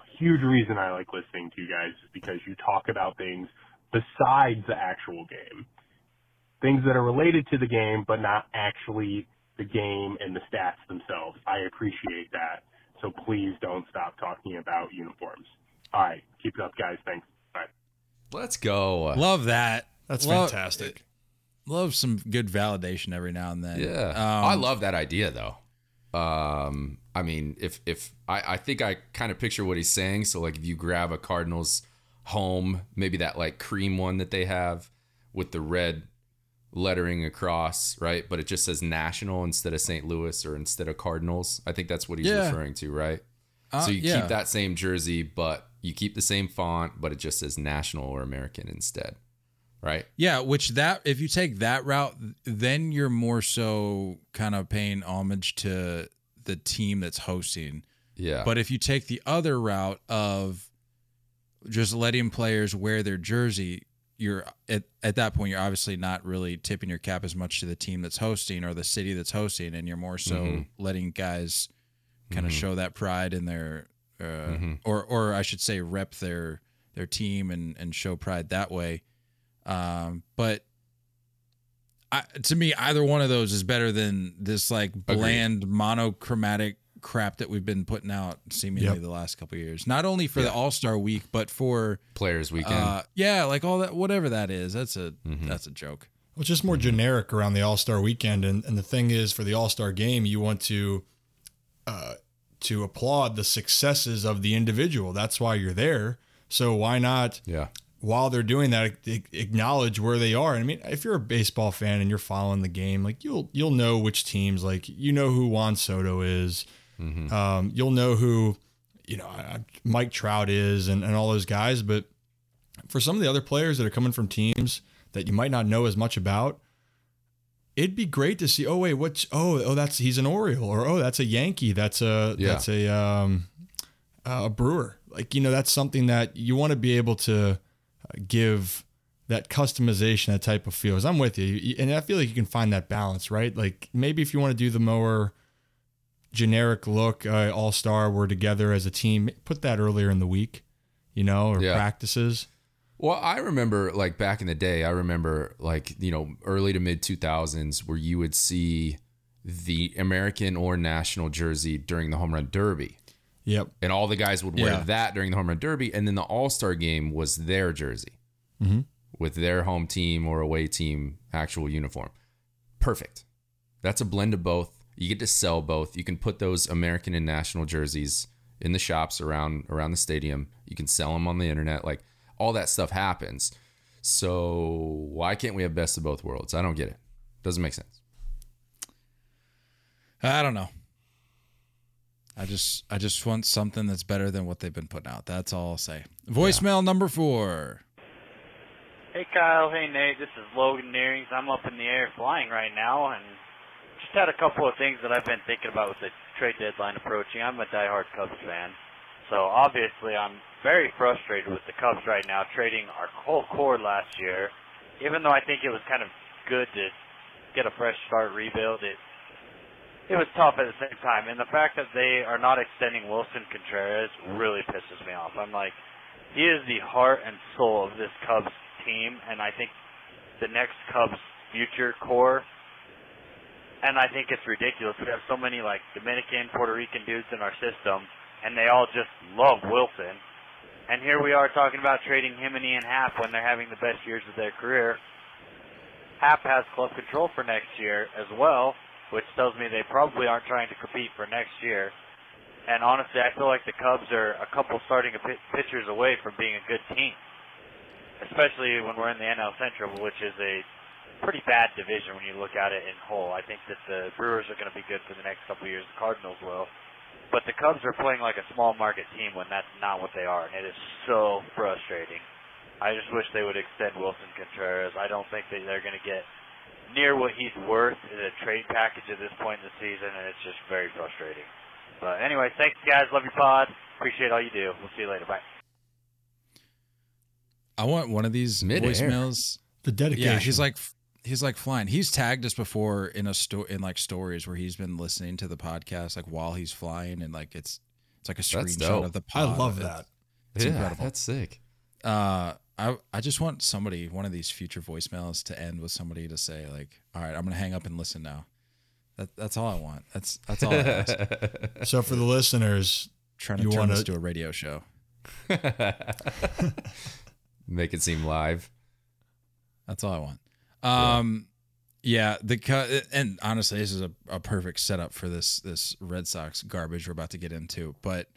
Speaker 7: a huge reason I like listening to you guys is because you talk about things besides the actual game, things that are related to the game, but not actually the game and the stats themselves. I appreciate that. So please don't stop talking about uniforms. All right, keep it up, guys. Thanks. Bye.
Speaker 3: Let's go.
Speaker 2: Love that.
Speaker 4: That's
Speaker 2: Love-
Speaker 4: fantastic.
Speaker 2: Love some good validation every now and then.
Speaker 3: Yeah,
Speaker 2: Um,
Speaker 3: I love that idea though. Um, I mean, if if I, I think I kind of picture what he's saying. So like, if you grab a Cardinals home, maybe that like cream one that they have with the red lettering across, right? But it just says National instead of St. Louis or instead of Cardinals. I think that's what he's
Speaker 2: Yeah.
Speaker 3: referring to, right?
Speaker 2: Uh,
Speaker 3: so you
Speaker 2: yeah.
Speaker 3: keep that same jersey, but you keep the same font, but it just says National or American instead, right?
Speaker 2: Yeah, which that if you take that route, then you're more so kind of paying homage to the team that's hosting.
Speaker 3: Yeah.
Speaker 2: But if you take the other route of just letting players wear their jersey, you're at, at that point you're obviously not really tipping your cap as much to the team that's hosting or the city that's hosting, and you're more so
Speaker 3: Mhm.
Speaker 2: letting guys kind of
Speaker 3: Mhm.
Speaker 2: show that pride in their, uh,
Speaker 3: Mhm.
Speaker 2: or or I should say, rep their their team and and show pride that way. Um, but I, to me, either one of those is better than this like bland monochromatic crap that we've been putting out seemingly
Speaker 4: Yep.
Speaker 2: the last couple of years. Not only for the All Star Week, but for
Speaker 3: Players Weekend.
Speaker 2: uh, yeah, like all that, whatever that is. That's a
Speaker 3: Mhm.
Speaker 2: that's a joke.
Speaker 4: Well, it's just more generic around the All Star weekend, and, and the thing is, for the All Star game, you want to uh, to applaud the successes of the individual. That's why you're there. So why not,
Speaker 3: yeah.
Speaker 4: while they're doing that, acknowledge where they are? I mean, if you're a baseball fan and you're following the game, like you'll you'll know which teams, like you know who Juan Soto is,
Speaker 3: Mm-hmm.
Speaker 4: um, you'll know who you know Mike Trout is, and, and all those guys. But for some of the other players that are coming from teams that you might not know as much about, it'd be great to see. Oh wait, what's oh oh that's he's an Oriole, or oh that's a Yankee, that's a
Speaker 3: Yeah.
Speaker 4: that's a um, a Brewer. Like you know that's something that you want to be able to uh, give that customization, that type of feels. I'm with you, and I feel like you can find that balance, right? Like maybe if you want to do the more generic look, uh, all star, we're together as a team. Put that earlier in the week, you know, or
Speaker 3: Yeah.
Speaker 4: practices.
Speaker 3: Well, I remember like back in the day, I remember like, you know, early to mid 2000s where you would see the American or national jersey during the home run derby.
Speaker 4: Yep.
Speaker 3: And all the guys would wear
Speaker 2: Yeah.
Speaker 3: that during the home run derby. And then the All Star game was their jersey
Speaker 4: Mhm.
Speaker 3: with their home team or away team actual uniform. Perfect. That's a blend of both. You get to sell both. You can put those American and national jerseys in the shops around around the stadium. You can sell them on the internet. Like all that stuff happens. So why can't we have best of both worlds? I don't get it. Doesn't make sense.
Speaker 2: I don't know. I just I just want something that's better than what they've been putting out. That's all I'll say. Voicemail number four.
Speaker 8: Hey Kyle, hey Nate, this is Logan Nearings. I'm up in the air flying right now and just had a couple of things that I've been thinking about with the trade deadline approaching. I'm a diehard Cubs fan. So obviously I'm very frustrated with the Cubs right now trading our whole core last year. Even though I think it was kind of good to get a fresh start rebuild, it it was tough at the same time. And the fact that they are not extending Willson Contreras really pisses me off. I'm like, he is the heart and soul of this Cubs team, and I think the next Cubs future core. And I think it's ridiculous. We have so many like Dominican, Puerto Rican dudes in our system, and they all just love Willson. And here we are talking about trading him and Ian Happ when they're having the best years of their career. Happ has club control for next year as well, which tells me they probably aren't trying to compete for next year. And honestly, I feel like the Cubs are a couple starting pitchers away from being a good team, especially when we're in the NL Central, which is a pretty bad division when you look at it in whole. I think that the Brewers are going to be good for the next couple of years. The Cardinals will. But the Cubs are playing like a small market team when that's not what they are, and it is so frustrating. I just wish they would extend Willson Contreras. I don't think that they're going to get near what he's worth in a trade package at this point in the season, and it's just very frustrating. But anyway, thanks guys. Love your pod. Appreciate all you do. We'll see you later. Bye.
Speaker 2: I want one of these
Speaker 3: Mid-air.
Speaker 2: voicemails.
Speaker 4: The dedication.
Speaker 2: Yeah, he's like he's like flying. He's tagged us before in a sto- in like stories where he's been listening to the podcast like while he's flying and like it's it's like a screenshot of the
Speaker 4: podcast.
Speaker 2: I
Speaker 4: love that.
Speaker 2: It's
Speaker 3: yeah,
Speaker 2: incredible.
Speaker 3: that's sick.
Speaker 2: Uh, I I just want somebody, one of these future voicemails, to end with somebody to say like, "All right, I'm gonna hang up and listen now." That that's all I want. That's that's all I ask. *laughs*
Speaker 4: So for the listeners,
Speaker 2: Trying to
Speaker 4: You
Speaker 2: turn
Speaker 4: wanna-
Speaker 2: this to a radio show. *laughs*
Speaker 3: Make it seem live.
Speaker 2: That's all I want. Um, yeah, the cut and honestly, this is a, a perfect setup for this this Red Sox garbage we're about to get into. But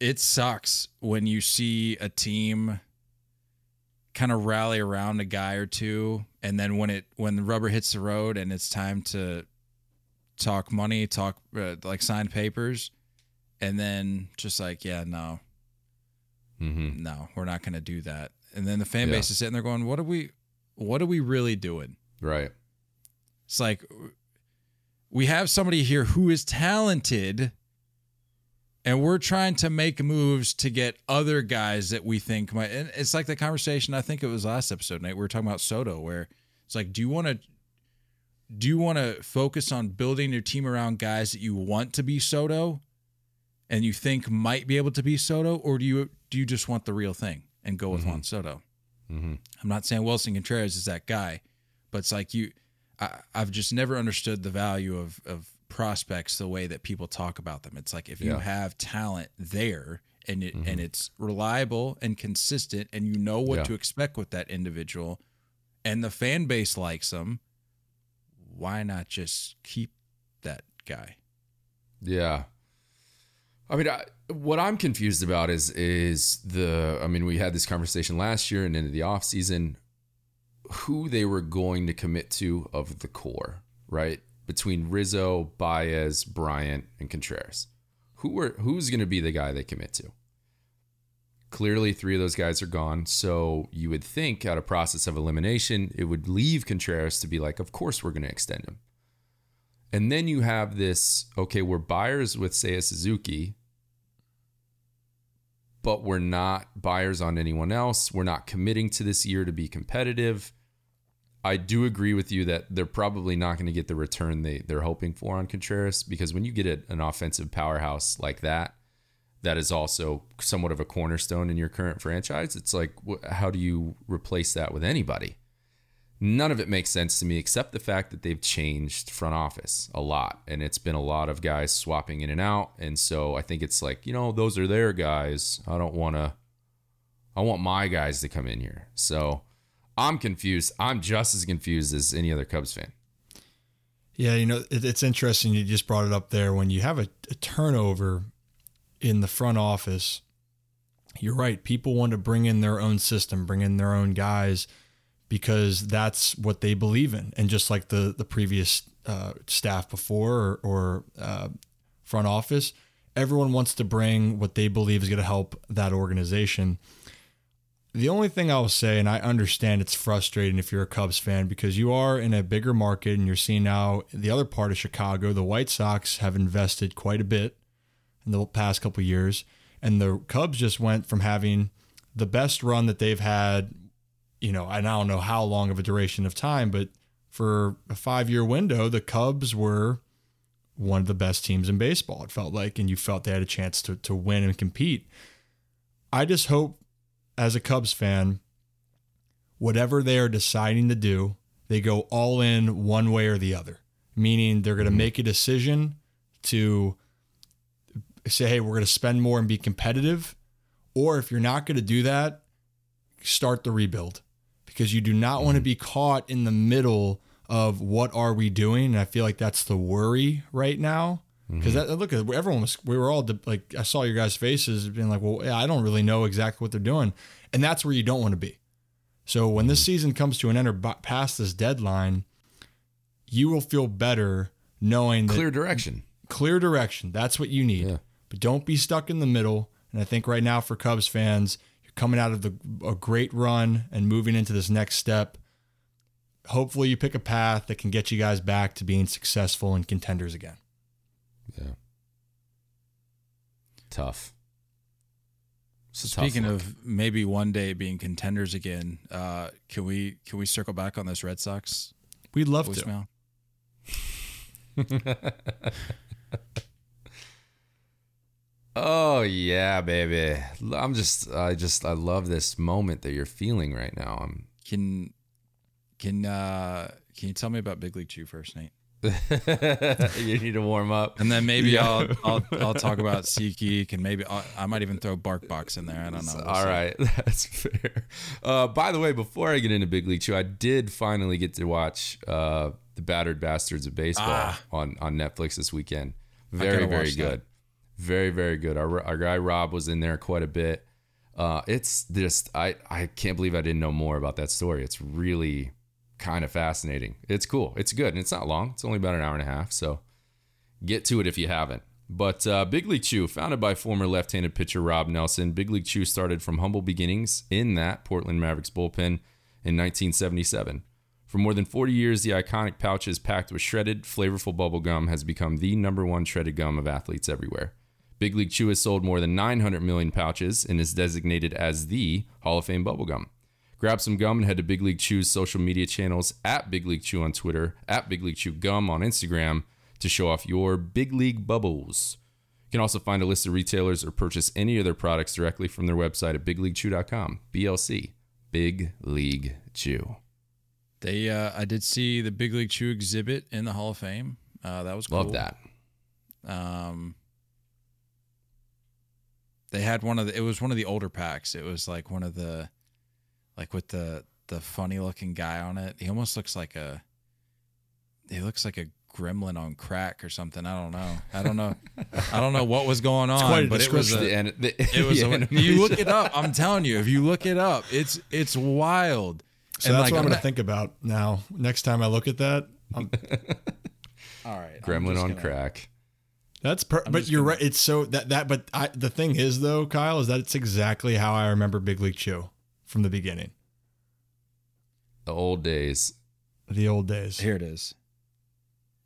Speaker 2: it sucks when you see a team kind of rally around a guy or two, and then when it when the rubber hits the road and it's time to talk money, talk uh, like sign papers, and then just like, yeah, no,
Speaker 3: Mm-hmm.
Speaker 2: no, we're not going to do that. And then the fan
Speaker 3: Yeah.
Speaker 2: base is sitting there going, "What are we? What are we really doing?"
Speaker 3: Right.
Speaker 2: It's like we have somebody here who is talented, and we're trying to make moves to get other guys that we think might. And it's like the conversation I think it was last episode, Nate. We were talking about Soto, where it's like, do you want to? Do you want to focus on building your team around guys that you want to be Soto, and you think might be able to be Soto, or do you do you just want the real thing and go with mm-hmm. Juan Soto?
Speaker 3: Mm-hmm.
Speaker 2: I'm not saying Willson Contreras is that guy, but it's like you, I, I've just never understood the value of of prospects the way that people talk about them. It's like if you have talent there and it and it's reliable and consistent, and you know what
Speaker 3: Yeah.
Speaker 2: to expect with that individual, and the fan base likes them, why not just keep that guy?
Speaker 3: Yeah. I mean, I, what I'm confused about is is the. I mean, we had this conversation last year and into the off season. Who they were going to commit to of the core, right? Between Rizzo, Baez, Bryant, and Contreras, who were who's going to be the guy they commit to? Clearly, three of those guys are gone. So you would think, out of process of elimination, it would leave Contreras to be like, of course we're going to extend him. And then you have this okay, we're buyers with Seiya Suzuki, but we're not buyers on anyone else. We're not committing to this year to be competitive. I do agree with you that they're probably not going to get the return they, they're hoping for on Contreras because when you get a, an offensive powerhouse like that, that is also somewhat of a cornerstone in your current franchise. It's like, how do you replace that with anybody? None of it makes sense to me except the fact that they've changed front office a lot. And it's been a lot of guys swapping in and out. And so I think it's like, you know, those are their guys. I don't want to, I want my guys to come in here. So I'm confused. I'm just as confused as any other Cubs fan.
Speaker 4: Yeah, you know, it, it's interesting. You just brought it up there. When you have a, a turnover in the front office, you're right. People want to bring in their own system, bring in their own guys because that's what they believe in. And just like the the previous uh, staff before or, or uh, front office, everyone wants to bring what they believe is going to help that organization. The only thing I'll say, and I understand it's frustrating if you're a Cubs fan because you are in a bigger market and you're seeing now the other part of Chicago, the White Sox have invested quite a bit in the past couple years. And the Cubs just went from having the best run that they've had, you know, and I don't know how long of a duration of time, but for a five year window, the Cubs were one of the best teams in baseball, it felt like, and you felt they had a chance to, to win and compete. I just hope as a Cubs fan, whatever they are deciding to do, they go all in one way or the other. Meaning they're going to mm-hmm. make a decision to say, hey, we're going to spend more and be competitive. Or if you're not going to do that, start the rebuild because you do not want to mm-hmm. be caught in the middle of what are we doing. And I feel like that's the worry right now. Because mm-hmm. look at everyone was, we were all de- like, I saw your guys' faces being like, well, yeah, I don't really know exactly what they're doing. And that's where you don't want to be. So when this mm-hmm. season comes to an end or b- past this deadline, you will feel better knowing that
Speaker 3: Clear direction.
Speaker 4: clear direction. That's what you need.
Speaker 3: Yeah.
Speaker 4: But don't be stuck in the middle. And I think right now for Cubs fans, coming out of the a great run and moving into this next step. Hopefully you pick a path that can get you guys back to being successful and contenders again.
Speaker 3: Yeah. Tough. It's a tough
Speaker 2: Speaking of maybe one day being contenders again, uh, can we can we circle back on this Red Sox
Speaker 4: We'd love to. *laughs*
Speaker 3: Oh yeah, baby. I'm just I just I love this moment that you're feeling right now. I'm
Speaker 2: Can can uh, can you tell me about Big League Chew first, Nate? *laughs*
Speaker 3: you need to warm up.
Speaker 2: And then maybe
Speaker 3: Yeah.
Speaker 2: I'll I'll *laughs* I'll talk about SeatGeek and maybe I'll, I might even throw BarkBox in there. I don't know. We'll
Speaker 3: All
Speaker 2: see.
Speaker 3: right, *laughs* that's fair. Uh, by the way, before I get into Big League Chew, I did finally get to watch uh, the Battered Bastards of Baseball
Speaker 2: Ah.
Speaker 3: on on Netflix this weekend. Very very
Speaker 2: good. that.
Speaker 3: Very very good. Our our guy Rob was in there quite a bit. Uh, it's just I I can't believe I didn't know more about that story. It's really kind of fascinating. It's cool. It's good, and it's not long. It's only about an hour and a half, so get to it if you haven't. But uh, Big League Chew, founded by former left-handed pitcher Rob Nelson, Big League Chew started from humble beginnings in that Portland Mavericks bullpen in 1977. For more than 40 years, the iconic pouches packed with shredded, flavorful bubble gum has become the number one shredded gum of athletes everywhere. Big League Chew has sold more than 900 million pouches and is designated as the Hall of Fame bubblegum. Grab some gum and head to Big League Chew's social media channels at Big League Chew on Twitter, at Big League Chew Gum on Instagram to show off your Big League bubbles. You can also find a list of retailers or purchase any of their products directly from their website at bigleaguechew.com. BLC, Big League Chew.
Speaker 2: They uh, I did see the Big League Chew exhibit in the Hall of Fame. Uh, that was cool.
Speaker 3: Love that.
Speaker 2: Um, they had one of the. It was one of the older packs. It was like one of the, like with the the funny looking guy on it. He almost looks like a. He looks like a gremlin on crack or something. I don't know. I don't know. I don't know what was going on,
Speaker 4: quite a
Speaker 2: but it was
Speaker 4: description.
Speaker 2: a,
Speaker 3: The, the, *laughs*
Speaker 2: it was.
Speaker 3: the
Speaker 2: A, you look it up. I'm telling you, if you look it up, it's it's wild.
Speaker 4: So
Speaker 2: And,
Speaker 4: that's
Speaker 2: like,
Speaker 4: what I'm
Speaker 2: I'm
Speaker 4: going to think about now. Next time I look at that, I'm, *laughs*
Speaker 2: All right, I'm
Speaker 3: Gremlin on
Speaker 2: gonna-
Speaker 3: crack.
Speaker 4: That's per-
Speaker 2: I'm
Speaker 4: but you're
Speaker 2: gonna-
Speaker 4: right. It's so that that but I, the thing is though, Kyle, is that it's exactly how I remember Big League Chew from the beginning,
Speaker 3: The old days.
Speaker 4: the old days.
Speaker 2: Here it is.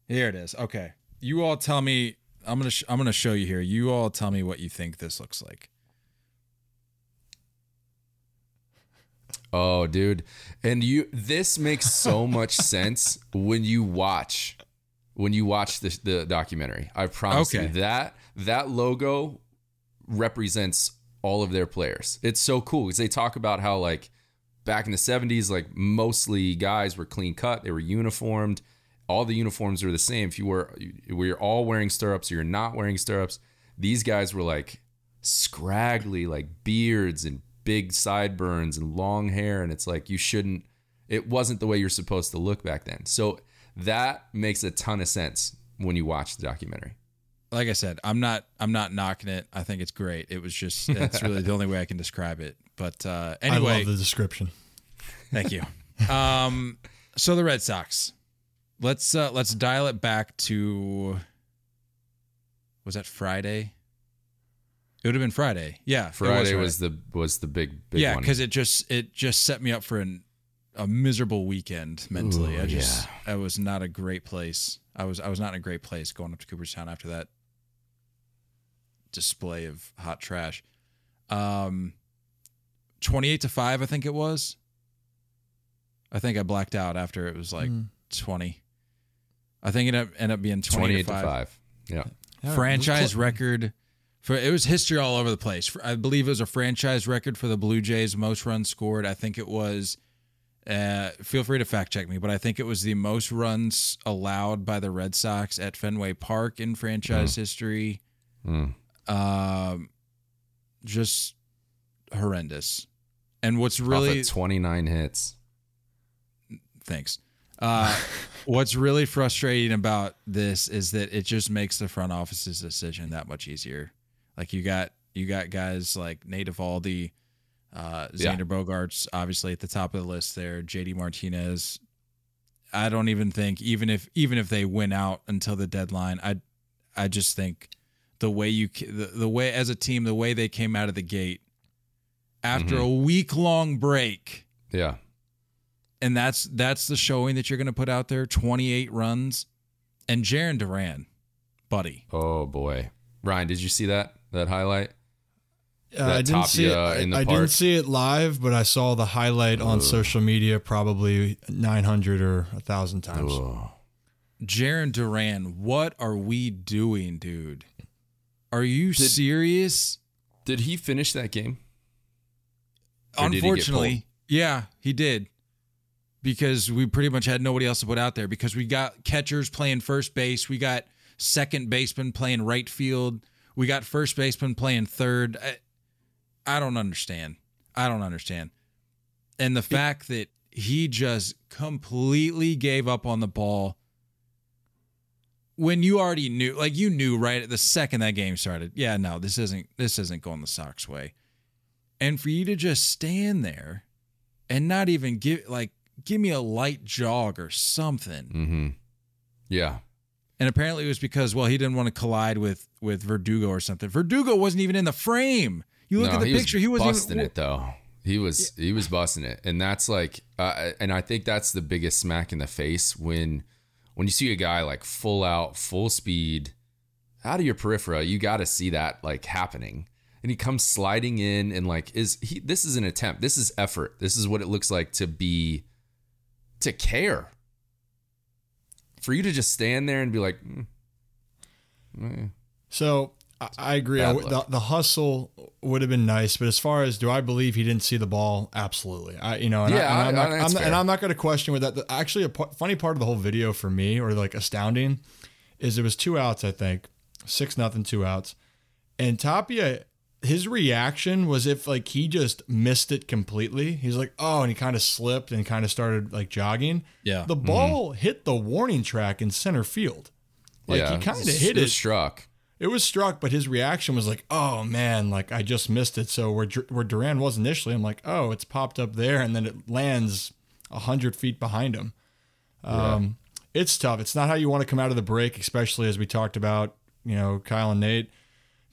Speaker 2: Here it is. Okay. You all tell me I'm going to sh- I'm going to show you here. You all tell me what you think this looks like.
Speaker 3: Oh, dude. And you this makes so much *laughs* sense when you watch when you watch the, the documentary. I promise
Speaker 2: Okay.
Speaker 3: you that that logo represents all of their players. It's so cool because they talk about how like back in the 70s like mostly guys were clean cut, they were uniformed. All the uniforms are the same. If you were we're all wearing stirrups, or you're not wearing stirrups. These guys were like scraggly, like beards and big sideburns and long hair, and it's like you shouldn't. It wasn't the way you're supposed to look back then. So that makes a ton of sense when you watch the documentary.
Speaker 2: Like I said, I'm not I'm not knocking it. I think it's great. It was just that's really the only way I can describe it. But uh
Speaker 4: I
Speaker 2: anyway,
Speaker 4: love the description.
Speaker 2: Thank you. Um, so the Red Sox. Let's uh, let's dial it back to. Was that Friday? It would have been Friday. Yeah, it
Speaker 3: Friday
Speaker 2: Friday.
Speaker 3: was, the was the big big
Speaker 2: yeah, because it just it just set me up for an a miserable weekend mentally.
Speaker 3: Ooh,
Speaker 2: I just I was not a great place. I was I was not in a great place going up to Cooperstown after that display of hot trash. Um, twenty eight to five, I think it was. I think I blacked out after it was like
Speaker 4: Hmm.
Speaker 2: twenty. I think it ended up, ended up being twenty,
Speaker 3: twenty
Speaker 2: to
Speaker 3: eight to
Speaker 2: five
Speaker 3: five. Yeah.
Speaker 4: Yeah,
Speaker 2: franchise
Speaker 4: cl-
Speaker 2: record for it was history all over the place. I believe it was a franchise record for the Blue Jays most runs scored. I think it was uh, feel free to fact check me, but I think it was the most runs allowed by the Red Sox at Fenway Park in franchise history.
Speaker 3: Mm.
Speaker 2: Um, just horrendous. And what's
Speaker 3: Really,
Speaker 2: really
Speaker 3: twenty nine hits.
Speaker 2: thanks. Uh, *laughs* what's really frustrating about this is that it just makes the front office's decision that much easier. Like you got you got guys like Nate Eovaldi, uh,
Speaker 3: Yeah.
Speaker 2: Xander Bogaerts, obviously at the top of the list there. JD Martinez. I don't even think even if even if they win out until the deadline, I I just think the way you the, the way as a team the way they came out of the gate after
Speaker 3: Mm-hmm.
Speaker 2: a week long break
Speaker 3: Yeah.
Speaker 2: and that's that's the showing that you're going to put out there 28 runs and Jarren Duran buddy
Speaker 3: Oh boy. Ryan, did you see that that highlight?
Speaker 4: Uh, I didn't see it.
Speaker 3: Tapia in the
Speaker 4: I
Speaker 3: park?
Speaker 4: didn't see it live, but I saw the highlight on social media probably 900 or a thousand times.
Speaker 3: Ugh.
Speaker 2: Jarren Duran, what are we doing, dude? Are you serious?
Speaker 3: Did he finish that game? Or did he
Speaker 2: Unfortunately, yeah, he did. Because we pretty much had nobody else to put out there because we got catchers playing first base, we got second baseman playing right field, we got first baseman playing third. I, I don't understand. I don't understand. And the fact that he just completely gave up on the ball when you already knew like you knew right at the second that game started yeah no this isn't this isn't going the sox way and for you to just stand there and not even give like give me a light jog or something
Speaker 3: Mm-hmm. Yeah.
Speaker 2: and apparently it was because well he didn't want to collide with with verdugo or something verdugo wasn't even in the frame you look
Speaker 3: No,
Speaker 2: at the
Speaker 3: he
Speaker 2: picture
Speaker 3: was
Speaker 2: he wasn't
Speaker 3: busting
Speaker 2: even,
Speaker 3: it though. He was he was busting it, and that's like, uh, and I think that's the biggest smack in the face when when you see a guy like full out, full speed, out of your peripheral. You got to see that like happening, and he comes sliding in, and like is he? This is an attempt. This is effort. This is what it looks like to be to care. For you to just stand there and be like, mm, eh.
Speaker 4: So I, I agree. I the, the hustle would have been nice, but as far as do I believe he didn't see the ball? Absolutely. I you know, and,
Speaker 3: Yeah,
Speaker 4: I, I'm, not, I'm not- and. I'm not going to question with that. The- actually, a p- funny part of the whole video for me, or like astounding, is it was two outs. I think six nothing, two outs, and Tapia. His reaction was if like he just missed it completely. He's like, oh, and he kind of slipped and kind of started like jogging.
Speaker 2: Yeah.
Speaker 4: The ball hit the warning track in center field. Like
Speaker 3: yeah,
Speaker 4: he kind of hit
Speaker 3: it
Speaker 4: it.
Speaker 3: struck.
Speaker 4: It was struck, but his reaction was like, "Oh man, like I just missed it." So where where Duran was initially, I'm like, "Oh, it's popped up there," and then it lands a hundred feet behind him. Um, It's tough. It's not how you want to come out of the break, especially as we talked about. You know, Kyle and Nate,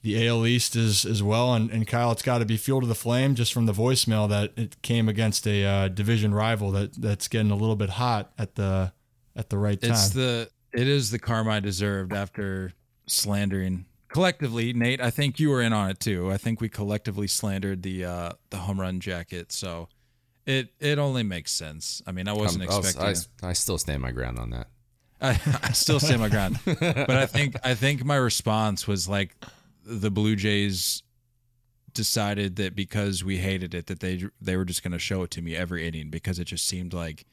Speaker 4: the AL East is as well, and, and Kyle, it's got to be fuel to the flame just from the voicemail that it came against a uh, division rival that that's getting a little bit hot at the at the right time.
Speaker 2: It's the it is the karma I deserved after slandering collectively. Nate, I think you were in on it too. I think we collectively slandered the uh the home run jacket. So it it only makes sense. I mean, I wasn't
Speaker 3: I'm- I was-
Speaker 2: expecting.
Speaker 3: I, I still stand my ground on that.
Speaker 2: I, I still stand my ground, *laughs* but I think I think my response was like the Blue Jays decided that because we hated it that they they were just going to show it to me every inning because it just seemed like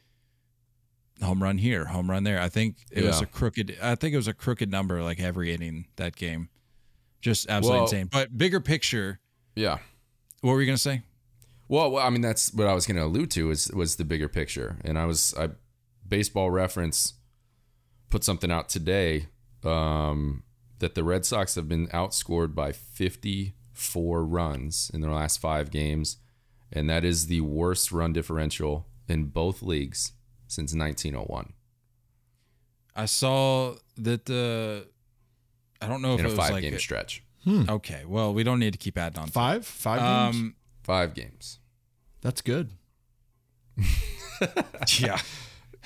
Speaker 2: home run here, home run there. I think it was a crooked. I think it was a crooked number like every inning that game, just absolutely
Speaker 3: Well-
Speaker 2: insane. But bigger picture,
Speaker 3: Yeah.
Speaker 2: what were you going to say?
Speaker 3: Well, well, I mean, that's what I was going to allude to is was the bigger picture, and I was I baseball reference put something out today um, that the Red Sox have been outscored by 54 runs in their last five games, and that is the worst run differential in both leagues since 1901
Speaker 2: I saw that the. I don't know if
Speaker 3: in
Speaker 2: it
Speaker 3: a
Speaker 2: was
Speaker 3: five
Speaker 2: like
Speaker 3: game stretch.
Speaker 2: okay. Well, we don't need to keep adding on. to it.
Speaker 4: five five games.
Speaker 2: Um,
Speaker 3: Five games.
Speaker 4: That's good. *laughs*
Speaker 2: yeah.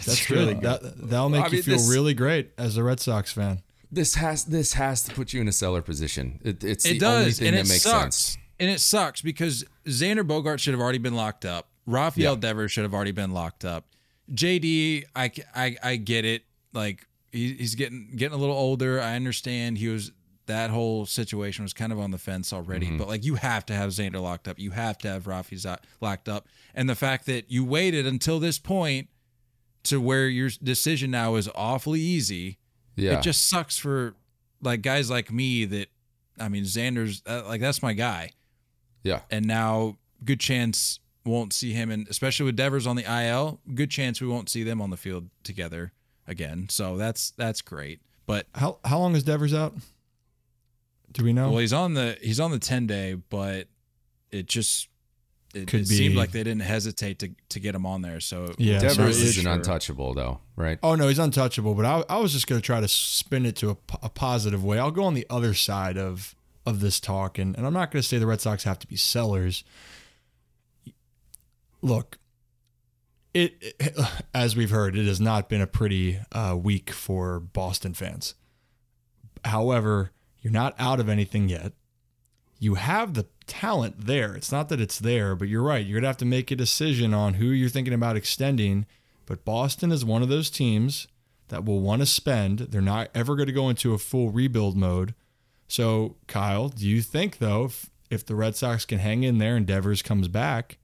Speaker 4: That's really good. That that'll make
Speaker 3: I
Speaker 4: you
Speaker 3: mean,
Speaker 4: feel
Speaker 3: this-
Speaker 4: really great as a Red Sox fan.
Speaker 3: This has this has to put you in a seller position. It, it's
Speaker 2: It
Speaker 3: the only
Speaker 2: does,
Speaker 3: thing
Speaker 2: and
Speaker 3: that
Speaker 2: it
Speaker 3: makes
Speaker 2: sucks.
Speaker 3: sense.
Speaker 2: And it sucks because Xander Bogaerts should have already been locked up. Rafael
Speaker 3: Yeah.
Speaker 2: Devers should have already been locked up. JD, I, I, I get it. Like he, he's getting getting a little older. I understand he was that whole situation was kind of on the fence already.
Speaker 3: Mm-hmm.
Speaker 2: But like you have to have Xander locked up. You have to have Rafi zo- locked up. And the fact that you waited until this point to where your decision now is awfully easy
Speaker 3: Yeah.
Speaker 2: it just sucks for like guys like me that I mean Xander's uh, like that's my guy
Speaker 3: yeah.
Speaker 2: and now good chance won't see him and especially with Devers on the IL good chance we won't see them on the field together again so that's that's great but
Speaker 4: How how long is Devers out? Do we know?
Speaker 2: well he's on the he's on the 10 day but it just it,
Speaker 4: Could
Speaker 2: it seemed like they didn't hesitate to to get him on there so
Speaker 4: Yeah,
Speaker 3: Devers is an untouchable though, right?
Speaker 4: oh no, he's untouchable. But I, I was just going to try to spin it to a, a positive way. I'll go on the other side of of this talk, and, and I'm not going to say the Red Sox have to be sellers. Look, it, it as we've heard, it has not been a pretty uh, week for Boston fans. However, you're not out of anything yet. you have the talent there. It's not that it's there, but you're right. You're to have to make a decision on who you're thinking about extending. But Boston is one of those teams that will want to spend. They're not ever going to go into a full rebuild mode. So, Kyle, do you think, though, if, if the Red Sox can hang in there and Devers comes back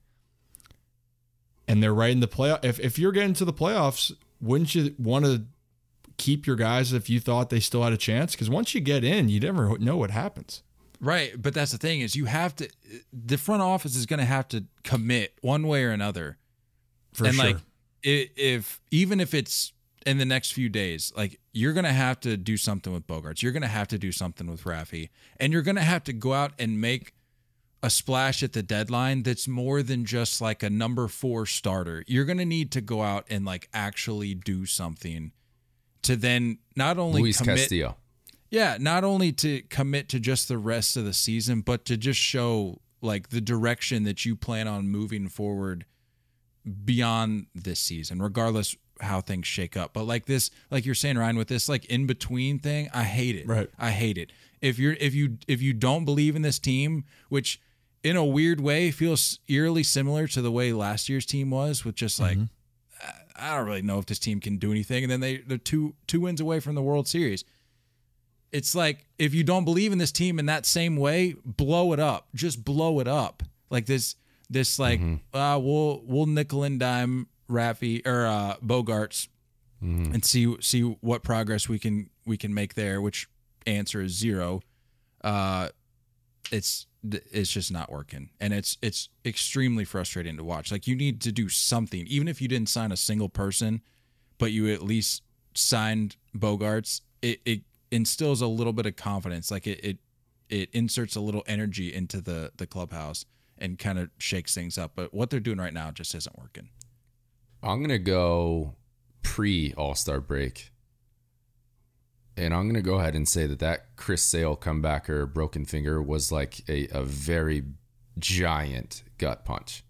Speaker 4: and they're right in the playoff, if, if you're getting to the playoffs, wouldn't you want to keep your guys if you thought they still had a chance? Because once you get in, you never know what happens.
Speaker 2: Right, but that's the thing is you have to. The front office is going to have to commit one way or another.
Speaker 4: For
Speaker 2: and
Speaker 4: sure.
Speaker 2: like, i- if even if it's in the next few days, like you're going to have to do something with Bogaerts. You're going to have to do something with Rafi, and you're going to have to go out and make a splash at the deadline that's more than just like a number four starter. You're going to need to go out and like actually do something to then not only
Speaker 3: Luis
Speaker 2: commit.
Speaker 3: Castillo.
Speaker 2: Yeah, not only to commit to just the rest of the season, but to just show like the direction that you plan on moving forward beyond this season, regardless how things shake up. But like this, like you're saying, Ryan, with this like in between thing, I hate it.
Speaker 4: Right.
Speaker 2: I hate it. If you're if you if you don't believe in this team, which in a weird way feels eerily similar to the way last year's team was, with just like I don't really know if this team can do anything, and then they they're two two wins away from the World Series it's like if you don't believe in this team in that same way, blow it up. Just blow it up. Like this this like uh we'll we'll nickel and dime Rafi or uh Bogaerts and see see what progress we can we can make there, which answer is zero. Uh it's it's just not working. And it's it's extremely frustrating to watch. Like you need to do something even if you didn't sign a single person but you at least signed bogaerts it, it instills a little bit of confidence. Like it, it it inserts a little energy into the the clubhouse and kind of shakes things up. But what they're doing right now just isn't working.
Speaker 3: I'm gonna go pre All Star break, and I'm gonna go ahead and say that that Chris Sale comebacker broken finger was like a, a very giant gut punch.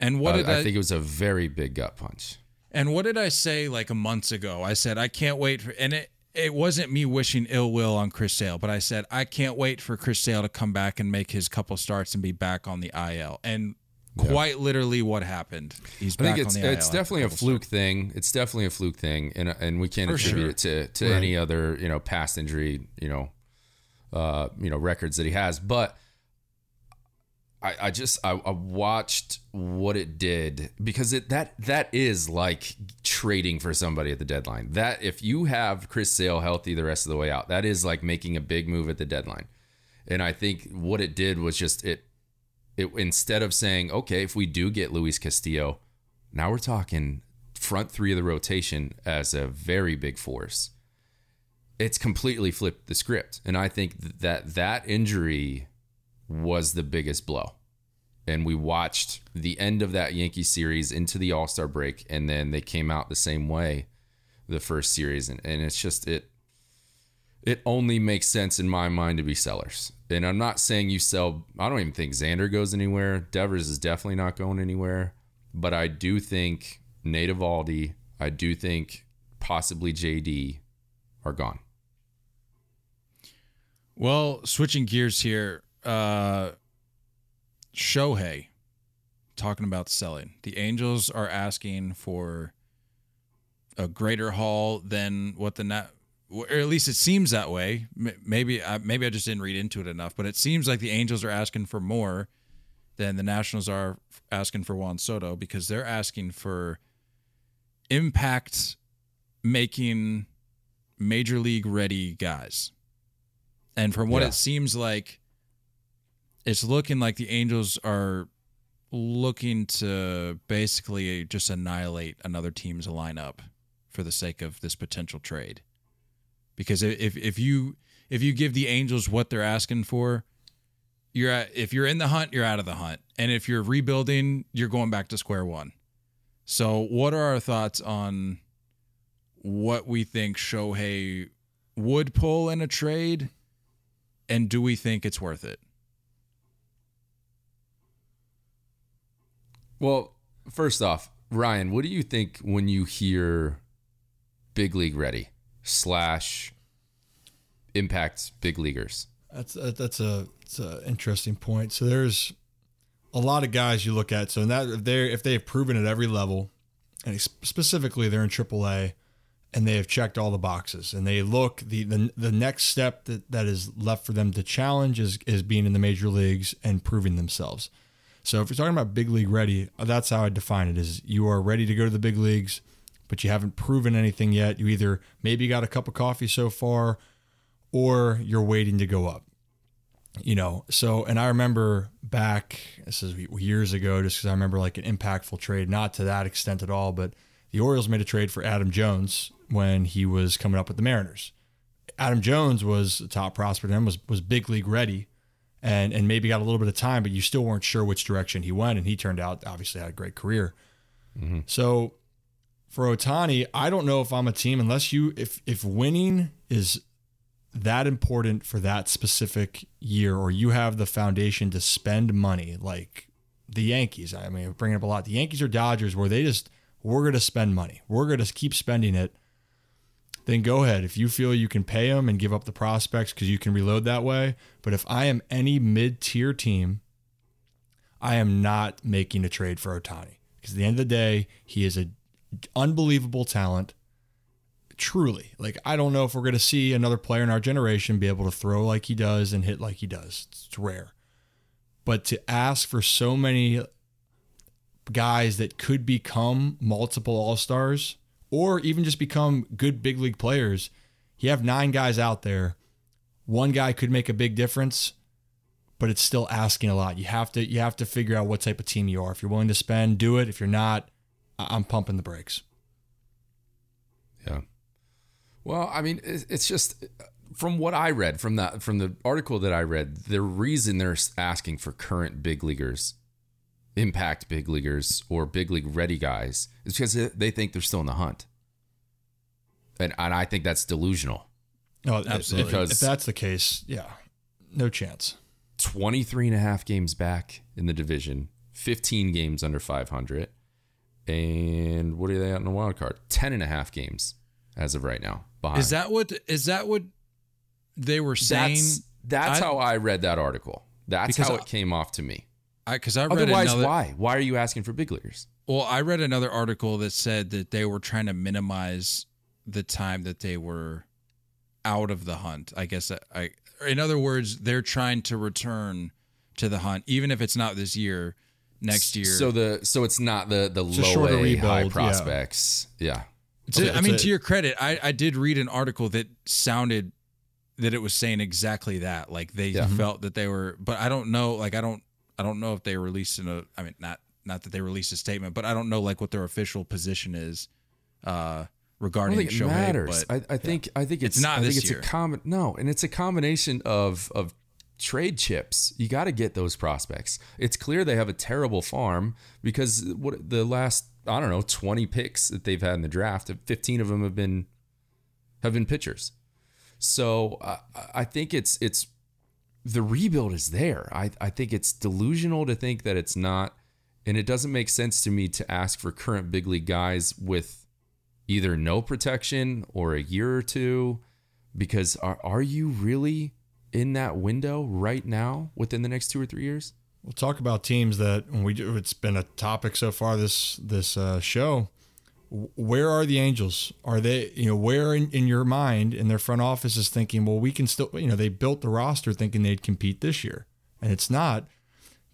Speaker 2: and what
Speaker 3: Uh, I,
Speaker 2: I,
Speaker 3: think it was a very big gut punch.
Speaker 2: And what did I say like a month ago? I said I can't wait for and it it wasn't me wishing ill will on Chris Sale, but I said I can't wait for Chris Sale to come back and make his couple starts and be back on the IL. And quite literally what happened. He's
Speaker 3: I
Speaker 2: back
Speaker 3: think it's
Speaker 2: on the
Speaker 3: it's definitely a
Speaker 2: couple
Speaker 3: fluke thing. It's definitely a fluke thing, and and we can't
Speaker 2: For
Speaker 3: attribute
Speaker 2: sure.
Speaker 3: it to to any other you know past injury you know uh you know records that he has. But I I just I, I watched what it did because it that that is like trading for somebody at the deadline. That if you have Chris Sale healthy the rest of the way out, that is like making a big move at the deadline. And I think what it did was just it it instead of saying, okay, if we do get Luis Castillo, now we're talking front three of the rotation as a very big force. It's completely flipped the script, and I think that that injury was the biggest blow. And we watched the end of that Yankee series into the All Star break, and then they came out the same way the first series, and, and it's just it it only makes sense in my mind to be sellers. And I'm not saying you sell, I don't even think Xander goes anywhere. Devers is definitely not going anywhere. But I do think Nate Eovaldi, I do think possibly JD are gone.
Speaker 2: Well, switching gears here, uh Shohei talking about selling. The Angels are asking for a greater haul than what the or at least it seems that way. Maybe I, maybe I just didn't read into it enough, but it seems like the Angels are asking for more than the Nationals are asking for Juan Soto because they're asking for impact making major league ready guys. And from what
Speaker 3: Yeah.
Speaker 2: it seems like it's looking like the Angels are looking to basically just annihilate another team's lineup for the sake of this potential trade. Because if if you if you give the Angels what they're asking for, you're at, if you're in the hunt, you're out of the hunt. And if you're rebuilding, you're going back to square one. So, what are our thoughts on what we think Shohei would pull in a trade? And do we think it's worth it?
Speaker 3: Well, first off, Ryan, what do you think when you hear big league ready slash impact big leaguers?
Speaker 4: That's a, that's a it's a interesting point. So there's a lot of guys you look at. So that if they if they have proven at every level, and specifically they're in AAA, and they have checked all the boxes, and they look the the, the next step that, that is left for them to challenge is is being in the major leagues and proving themselves. So if you're talking about big league ready, that's how I define it: is you are ready to go to the big leagues, but you haven't proven anything yet. You either maybe got a cup of coffee so far, or you're waiting to go up you know, so, and I remember back, this is years ago, just because I remember like an impactful trade, not to that extent at all, but the Orioles made a trade for Adam Jones when he was coming up with the Mariners. Adam Jones was a top prospect and was, was big league ready and, and maybe got a little bit of time, but you still weren't sure which direction he went. And he turned out, obviously, had a great career. Mm-hmm. So for Ohtani, I don't know if I'm a team unless you, if, if winning is that important for that specific year, or you have the foundation to spend money like the Yankees. I mean, bringing up a lot. The Yankees or Dodgers, where they just, we're going to spend money, we're going to keep spending it. Then go ahead. If you feel you can pay them and give up the prospects because you can reload that way. But if I am any mid tier team, I am not making a trade for Ohtani because at the end of the day, he is an unbelievable talent truly. Like, I don't know if we're going to see another player in our generation be able to throw like he does and hit like he does. It's rare. But to ask for so many guys that could become multiple All Stars or even just become good big league players, you have nine guys out there. One guy could make a big difference, but it's still asking a lot. You have to you have to figure out what type of team you are. If you're willing to spend, do it. If you're not, I'm pumping the brakes.
Speaker 3: Yeah. Well, I mean, it's just from what I read from that from the article that I read, the reason they're asking for current big leaguers, impact big leaguers, or big league ready guys is because they think they're still in the hunt, and and I think that's delusional.
Speaker 4: No, absolutely. Because if that's the case, yeah, no chance.
Speaker 3: 23 and a half games back in the division, 15 games under 500. And what are they out in the wild card? 10 and a half games as of right now behind.
Speaker 2: Is that what is that what they were saying?
Speaker 3: That's, that's I, how I read that article. That's how it came off to me.
Speaker 2: Because I, I,
Speaker 3: read Otherwise,
Speaker 2: another,
Speaker 3: why? Why are you asking for big leaguers?
Speaker 2: Well, I read another article that said that they were trying to minimize the time that they were out of the hunt. I guess I, in other words, they're trying to return to the hunt, even if it's not this year, next year.
Speaker 3: So the so it's not the the low A rebuild, high prospects. Yeah. yeah.
Speaker 2: To, I mean, to your credit, I, I did read an article that sounded that it was saying exactly that. Like they yeah. felt that they were, but I don't know. Like I don't, I don't know if they released in a. I mean, not not that they released a statement, but I don't know like what their official position is uh, regarding
Speaker 3: I think
Speaker 2: Shohei. It
Speaker 3: matters. But, I, I think I think it's,
Speaker 2: it's not
Speaker 3: I
Speaker 2: think
Speaker 3: it's
Speaker 2: year.
Speaker 3: a common no, and it's a combination of of trade chips. You got to get those prospects. It's clear they have a terrible farm because what the last I don't know, 20 picks that they've had in the draft, 15 of them have been have been pitchers. So I think it's it's the rebuild is there. I, I think it's delusional to think that it's not, and it doesn't make sense to me to ask for current big league guys with either no protection or a year or two, because are are you really in that window right now within the next two or three years?
Speaker 4: We'll talk about teams that we do. It's been a topic so far this this uh, show. Where are the Angels? Are they you know where in, in your mind in their front office is thinking, well, we can still you know they built the roster thinking they'd compete this year, and it's not.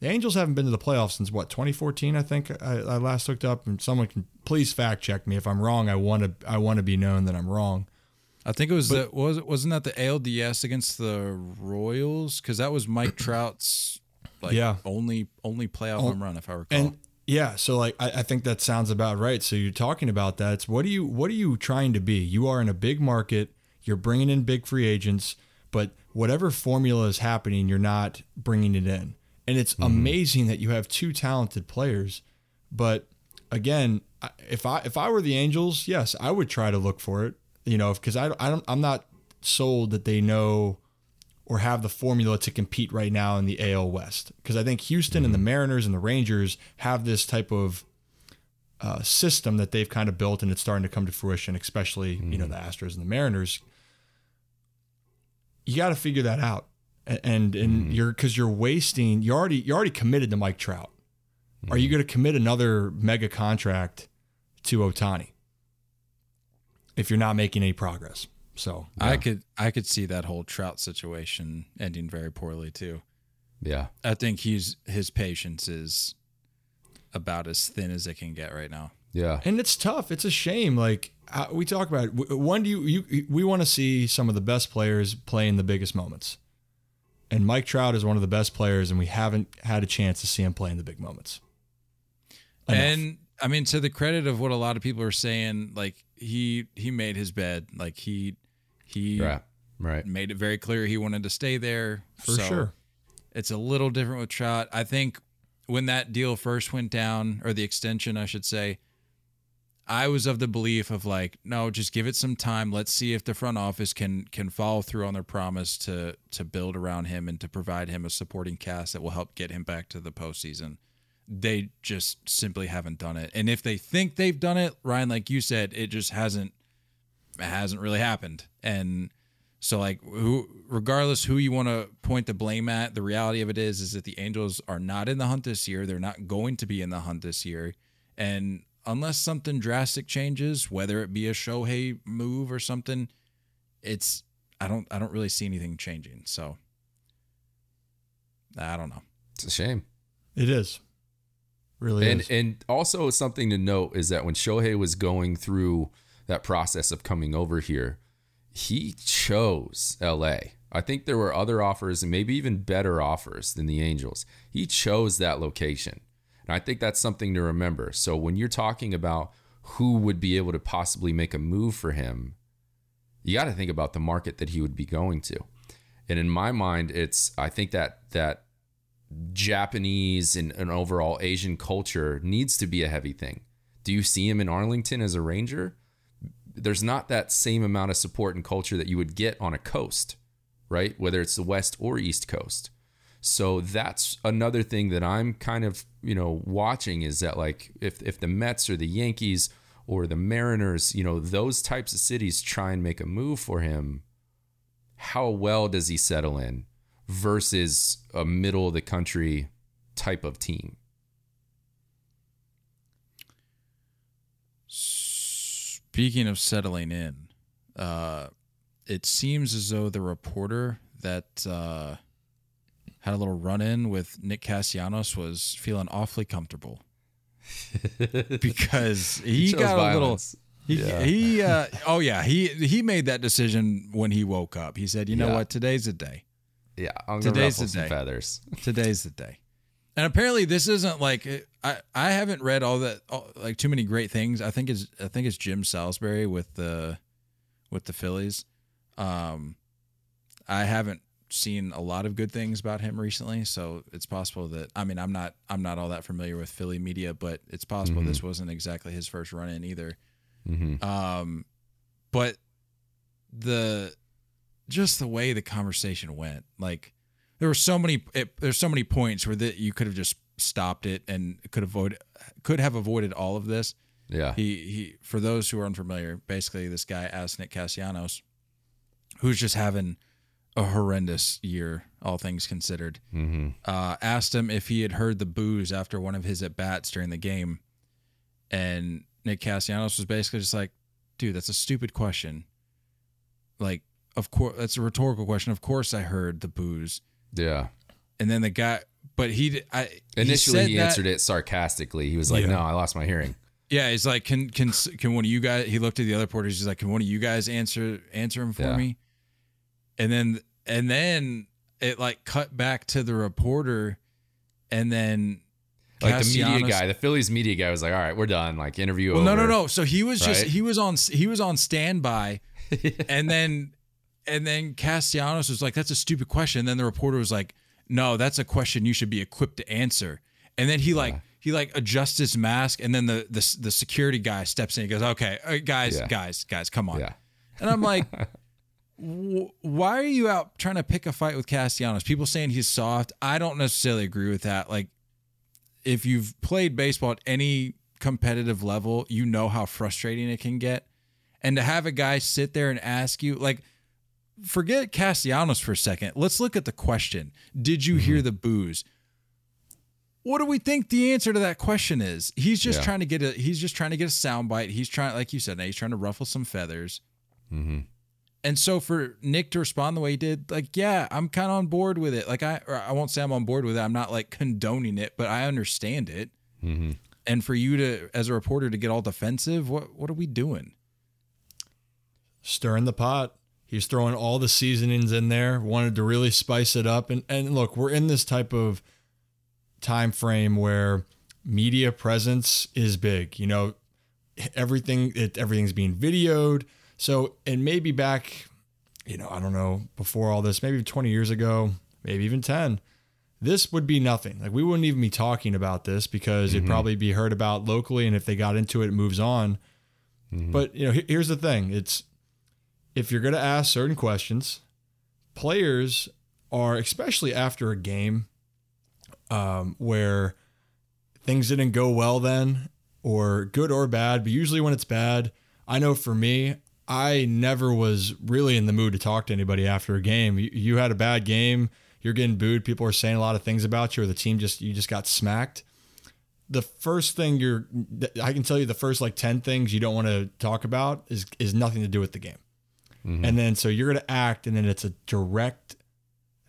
Speaker 4: The Angels haven't been to the playoffs since what 2014, I think I, I last looked up, and someone can please fact check me if I'm wrong. I want to I want to be known that I'm wrong.
Speaker 2: I think it was but, the was wasn't that the ALDS against the Royals because that was Mike *clears throat* Trout's like yeah. only only playoff home run if I recall.
Speaker 4: And yeah, so like I, I think that sounds about right. So you're talking about that. It's what are you what are you trying to be? You are in a big market. You're bringing in big free agents, but whatever formula is happening, you're not bringing it in. And it's mm-hmm. amazing that you have two talented players, but again, if I if I were the Angels, yes, I would try to look for it. You know, because I I don't I'm not sold that they know or have the formula to compete right now in the AL West. Because I think Houston mm-hmm. and the mm-hmm. Mariners and the Rangers have this type of uh, system that they've kind of built, and it's starting to come to fruition. Especially mm-hmm. you know mm-hmm. the Astros and the Mariners. You got to figure that out, and and you're because you're wasting. You already you're already committed to Mike Trout. Are you going to commit another mega contract to Ohtani if you're not making any progress? So
Speaker 2: I could I could see that whole Trout situation ending very poorly too.
Speaker 3: Yeah.
Speaker 2: I think he's his patience is about as thin as it can get right now.
Speaker 3: Yeah.
Speaker 4: and it's tough. It's a shame. Like uh, we talk about, it. When do you you we want to see some of the best players play in the biggest moments, and Mike Trout is one of the best players, and we haven't had a chance to see him play in the big moments. Enough.
Speaker 2: And I mean, to the credit of what a lot of people are saying, like he he made his bed. Like he he
Speaker 3: Right. Right.
Speaker 2: made it very clear he wanted to stay there
Speaker 4: for
Speaker 2: So
Speaker 4: sure.
Speaker 2: It's a little different with Trout. I think when that deal first went down, or the extension, I should say, I was of the belief of like, no, just give it some time. Let's see if the front office can can follow through on their promise to to build around him and to provide him a supporting cast that will help get him back to the postseason. They just simply haven't done it. And if they think they've done it, Ryan, like you said, it just hasn't it hasn't really happened. And so like who regardless who you want to point the blame at, the reality of it is is that the Angels are not in the hunt this year. They're not going to be in the hunt this year. And unless something drastic changes, whether it be a Shohei move or something, it's I don't I don't really see anything changing. So I don't know.
Speaker 3: It's a shame.
Speaker 4: It is. Really
Speaker 3: and
Speaker 4: is.
Speaker 3: and also something to note is that when Shohei was going through that process of coming over here, he chose LA. I think there were other offers and maybe even better offers than the Angels. He chose that location. And I think that's something to remember. So when you're talking about who would be able to possibly make a move for him, you got to think about the market that he would be going to. And in my mind, it's I think that that Japanese and, and overall Asian culture needs to be a heavy thing. Do you see him in Arlington as a Ranger? There's not that same amount of support and culture that you would get on a coast, right? Whether it's the West or East Coast. So that's another thing that I'm kind of, you know, watching is that like if if the Mets or the Yankees or the Mariners, you know, those types of cities try and make a move for him, how well does he settle in versus a middle of the country type of team?
Speaker 2: Speaking of settling in, uh, it seems as though the reporter that uh, had a little run in with Nick Castellanos was feeling awfully comfortable *laughs* because he,
Speaker 3: chose
Speaker 2: got a little. He,
Speaker 3: Yeah.
Speaker 2: he uh, oh yeah, he he made that decision when he woke up. He said, "You know
Speaker 3: Yeah.
Speaker 2: what? Today's a day.
Speaker 3: Yeah, I'm gonna
Speaker 2: Today's
Speaker 3: ruffle
Speaker 2: the
Speaker 3: some
Speaker 2: day.
Speaker 3: feathers. *laughs*
Speaker 2: Today's the day." And apparently, this isn't like I I haven't read all that all, like too many great things. I think it's I think it's Jim Salisbury with the with the Phillies. Um, I haven't seen a lot of good things about him recently, so it's possible that I mean I'm not I'm not all that familiar with Philly media, but it's possible this wasn't exactly his first run in either.
Speaker 3: hmm
Speaker 2: Um, but the just the way the conversation went, like there were so many, it, there's so many points where that you could have just stopped it and could avoid, could have avoided all of this.
Speaker 3: Yeah,
Speaker 2: He he. For those who are unfamiliar, basically this guy asked Nick Castellanos, who's just having a horrendous year, all things considered.
Speaker 3: hmm
Speaker 2: Uh, asked him if he had heard the booze after one of his at bats during the game, and Nick Castellanos was basically just like, "Dude, that's a stupid question. Like, of course, that's a rhetorical question. Of course, I heard the booze.
Speaker 3: yeah.
Speaker 2: And then the guy, but he, I
Speaker 3: Initially, he,
Speaker 2: that-
Speaker 3: answered it sarcastically. He was like,
Speaker 4: Yeah.
Speaker 3: "No, I lost my hearing."
Speaker 2: Yeah, he's like, "Can can can one of you guys?" He looked at the other porters. He's like, "Can one of you guys answer answer him for
Speaker 3: Yeah.
Speaker 2: me?" And then and then it like cut back to the reporter, and then
Speaker 3: Like the media guy, the Phillies media guy was like, "All right, we're done. Like interview
Speaker 2: Well, no, no, no. So he was just
Speaker 3: Right?
Speaker 2: he was on he was on standby, *laughs* and then and then Castellanos was like, "That's a stupid question." And then the reporter was like, "No, that's a question you should be equipped to answer." And then he like he like adjusts his mask, and then the the the security guy steps in. He goes, "Okay, uh, guys,
Speaker 3: Yeah.
Speaker 2: guys, guys, come on."
Speaker 3: Yeah,
Speaker 2: And I'm like, *laughs* "Wh- why are you out trying to pick a fight with Castellanos? People saying he's soft. I don't necessarily agree with that. Like, if you've played baseball at any competitive level, you know how frustrating it can get. And to have a guy sit there and ask you, like, forget Castellanos for a second. Let's look at the question. Did you
Speaker 3: Mm-hmm.
Speaker 2: hear the booze? What do we think the answer to that question is? He's just
Speaker 3: Yeah.
Speaker 2: trying to get a he's just trying to get a soundbite. He's trying like you said, Nate, he's trying to ruffle some feathers.
Speaker 3: Mm-hmm.
Speaker 2: And so for Nick to respond the way he did, like, yeah, I'm kind of on board with it. Like I or I won't say I'm on board with it. I'm not like condoning it, but I understand it.
Speaker 3: Mm-hmm.
Speaker 2: And for you to as a reporter to get all defensive, what what are we doing?
Speaker 4: stirring the pot. He's throwing all the seasonings in there, wanted to really spice it up. And and look, we're in this type of time frame where media presence is big. You know, everything it, everything's being videoed. So and maybe back, you know, I don't know, before all this, maybe 20 years ago, maybe even 10, this would be nothing. Like we wouldn't even be talking about this because it'd mm-hmm. probably be heard about locally and if they got into it, it moves on. Mm-hmm. But you know, here's the thing: it's if you're going to ask certain questions, players are, especially after a game um, where things didn't go well then, or good or bad, but usually when it's bad, I know for me, I never was really in the mood to talk to anybody after a game. You, you had a bad game, you're getting booed, people are saying a lot of things about you, or the team just, you just got smacked the first thing you're I can tell you the first like 10 things you don't want to talk about is is nothing to do with the game. Mm-hmm. And then so you're going to act and then it's a direct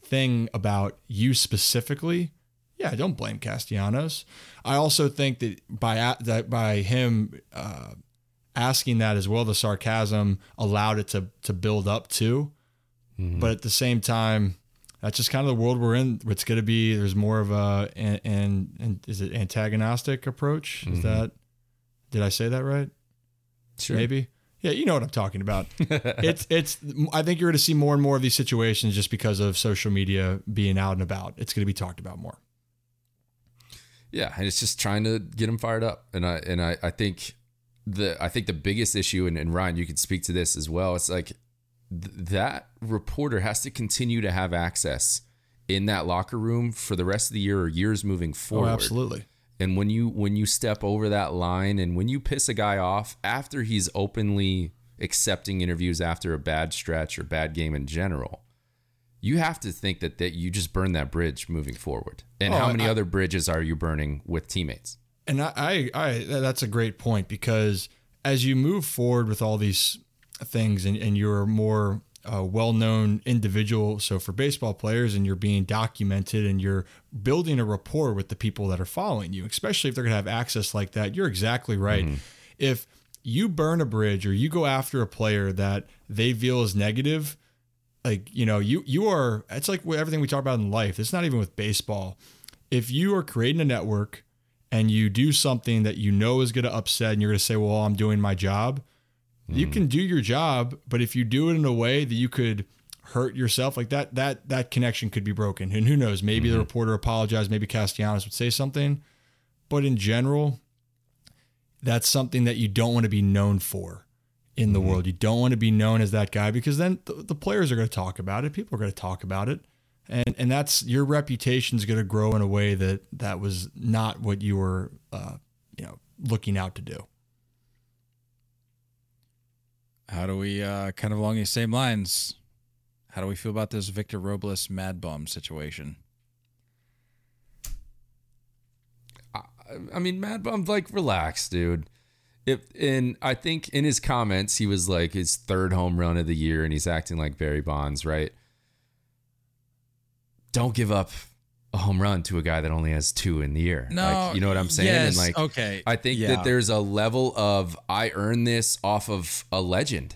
Speaker 4: thing about you specifically. Yeah, don't blame Castellanos. I also think that by that by him uh, asking that as well, the sarcasm allowed it to to build up too. Mm-hmm. But at the same time, that's just kind of the world we're in. It's going to be there's more of a and and, and is it antagonistic approach? Is mm-hmm. that did I say that right?
Speaker 3: Sure.
Speaker 4: Maybe. Yeah, you know what I'm talking about. *laughs* it's it's. I think you're going to see more and more of these situations just because of social media being out and about. It's going to be talked about more.
Speaker 3: Yeah, and it's just trying to get them fired up. And I and I, I think the I think the biggest issue, and, and Ryan, you can speak to this as well. It's like th- that reporter has to continue to have access in that locker room for the rest of the year or years moving oh, forward.
Speaker 4: Oh, absolutely.
Speaker 3: And when you when you step over that line and when you piss a guy off after he's openly accepting interviews after a bad stretch or bad game in general, you have to think that that you just burn that bridge moving forward. And
Speaker 4: Oh,
Speaker 3: how many
Speaker 4: I-
Speaker 3: other bridges are you burning with teammates?
Speaker 4: And I, I, I, that's a great point because as you move forward with all these things and, and you're more uh, well known individual, so for baseball players, and you're being documented and you're building a rapport with the people that are following you, especially if they're going to have access like that, you're exactly right. If you burn a bridge or you go after a player that they feel is negative, like you know you you are it's like everything we talk about in life it's not even with baseball. If you are creating a network and you do something that you know is going to upset and you're going to say well i'm doing my job you mm. can do your job but if you do it in a way that you could hurt yourself like that that that connection could be broken and who knows maybe the mm-hmm. reporter apologized maybe castellanos would say something but in general that's something that you don't want to be known for in the mm-hmm. world. You don't want to be known as that guy because then the, the players are going to talk about it. People are going to talk about it. And, and that's your reputation is going to grow in a way that that was not what you were, uh, you know, looking out to do.
Speaker 2: How do we uh kind of along these same lines? How do we feel about this Victor Robles Mad Bum situation?
Speaker 3: I mean, Mad Bum, like, relax, dude. If and I think in his comments he was like his third home run of the year, and he's acting like Barry Bonds, right? Don't give up a home run to a guy that only has two in the year.
Speaker 2: No,
Speaker 3: like, you know what I'm saying?
Speaker 2: yes,
Speaker 3: and like,
Speaker 2: okay,
Speaker 3: I think
Speaker 2: yeah.
Speaker 3: that there's a level of I earn this off of a legend.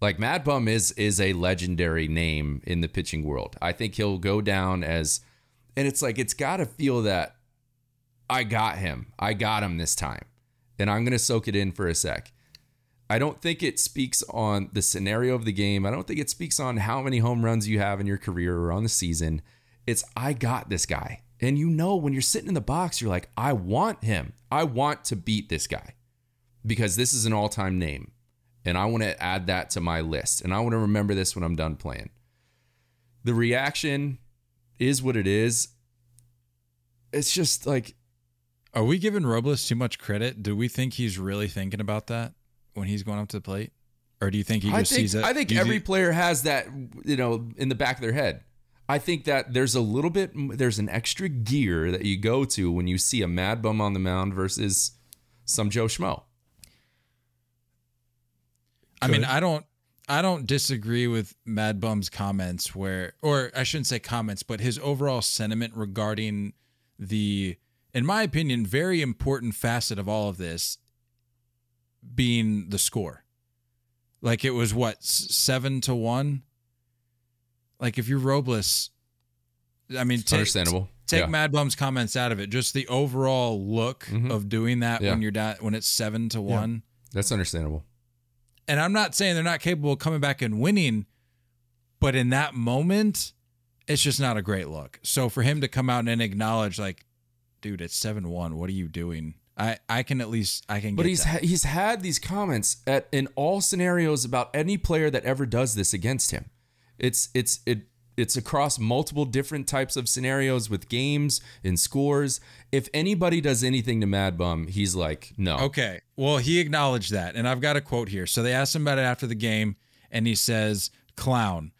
Speaker 3: Like Mad Bum is is a legendary name in the pitching world. I think he'll go down as, and it's like it's got to feel that I got him. I got him this time. And I'm going to soak it in for a sec. I don't think it speaks on the scenario of the game. I don't think it speaks on how many home runs you have in your career or on the season. It's, I got this guy. And you know, when you're sitting in the box, you're like, I want him. I want to beat this guy because this is an all time name. And I want to add that to my list. And I want to remember this when I'm done playing. The reaction is what it is. It's just like,
Speaker 2: Are we giving Robles too much credit? Do we think he's really thinking about that when he's going up to the plate? or do you think he just
Speaker 3: think
Speaker 2: sees it?
Speaker 3: I think every
Speaker 2: think-
Speaker 3: player has that, you know, in the back of their head. I think that there's a little bit, there's an extra gear that you go to when you see a Mad Bum on the mound versus some Joe Schmo.
Speaker 2: I mean, I don't I don't disagree with Mad Bum's comments where or I shouldn't say comments, but his overall sentiment regarding the in my opinion very important facet of all of this being the score. Like it was what 7 to 1? Like if you're Robles I mean, take,
Speaker 3: Understandable.
Speaker 2: Take
Speaker 3: Yeah.
Speaker 2: Mad Bum's comments out of it. Just the overall look
Speaker 3: Mhm.
Speaker 2: of doing that
Speaker 3: Yeah.
Speaker 2: when you're down when it's 7 to 1
Speaker 3: That's understandable.
Speaker 2: and I'm not saying they're not capable of coming back and winning, but in that moment, it's just not a great look. So for him to come out and acknowledge, like, dude, it's seven one. What are you doing? I I can at least I can.
Speaker 3: But
Speaker 2: get
Speaker 3: he's
Speaker 2: that.
Speaker 3: ha- he's had these comments at in all scenarios about any player that ever does this against him. It's it's it it's across multiple different types of scenarios with games and scores. If anybody does anything to Mad Bum, he's like, no.
Speaker 2: Okay. Well, he acknowledged that. And I've got a quote here. So they asked him about it after the game, and he says, Clown,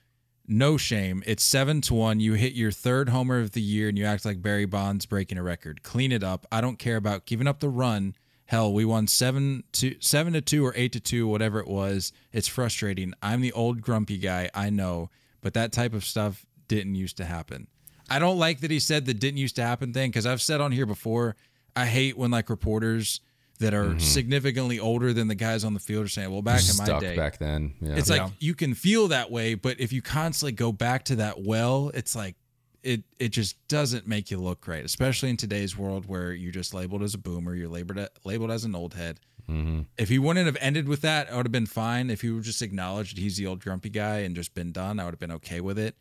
Speaker 2: no shame. It's seven to one. You hit your third homer of the year, and you act like Barry Bonds breaking a record. Clean it up. I don't care about giving up the run. Hell, we won seven to seven to two or eight to two, whatever it was. It's frustrating. I'm the old grumpy guy. I know, but that type of stuff didn't used to happen. I don't like that he said the didn't used to happen thing because I've said on here before. I hate when like reporters that are mm-hmm. significantly older than the guys on the field are saying, "Well, back in my day,
Speaker 3: back then. Yeah.
Speaker 2: it's like you can feel that way, but if you constantly go back to that well, it's like it it just doesn't make you look great, especially in today's world where you're just labeled as a boomer, you're labeled labeled as an old head. Mm-hmm. If he wouldn't have ended with that, I would have been fine. If he would just acknowledged he's the old grumpy guy and just been done, I would have been okay with it.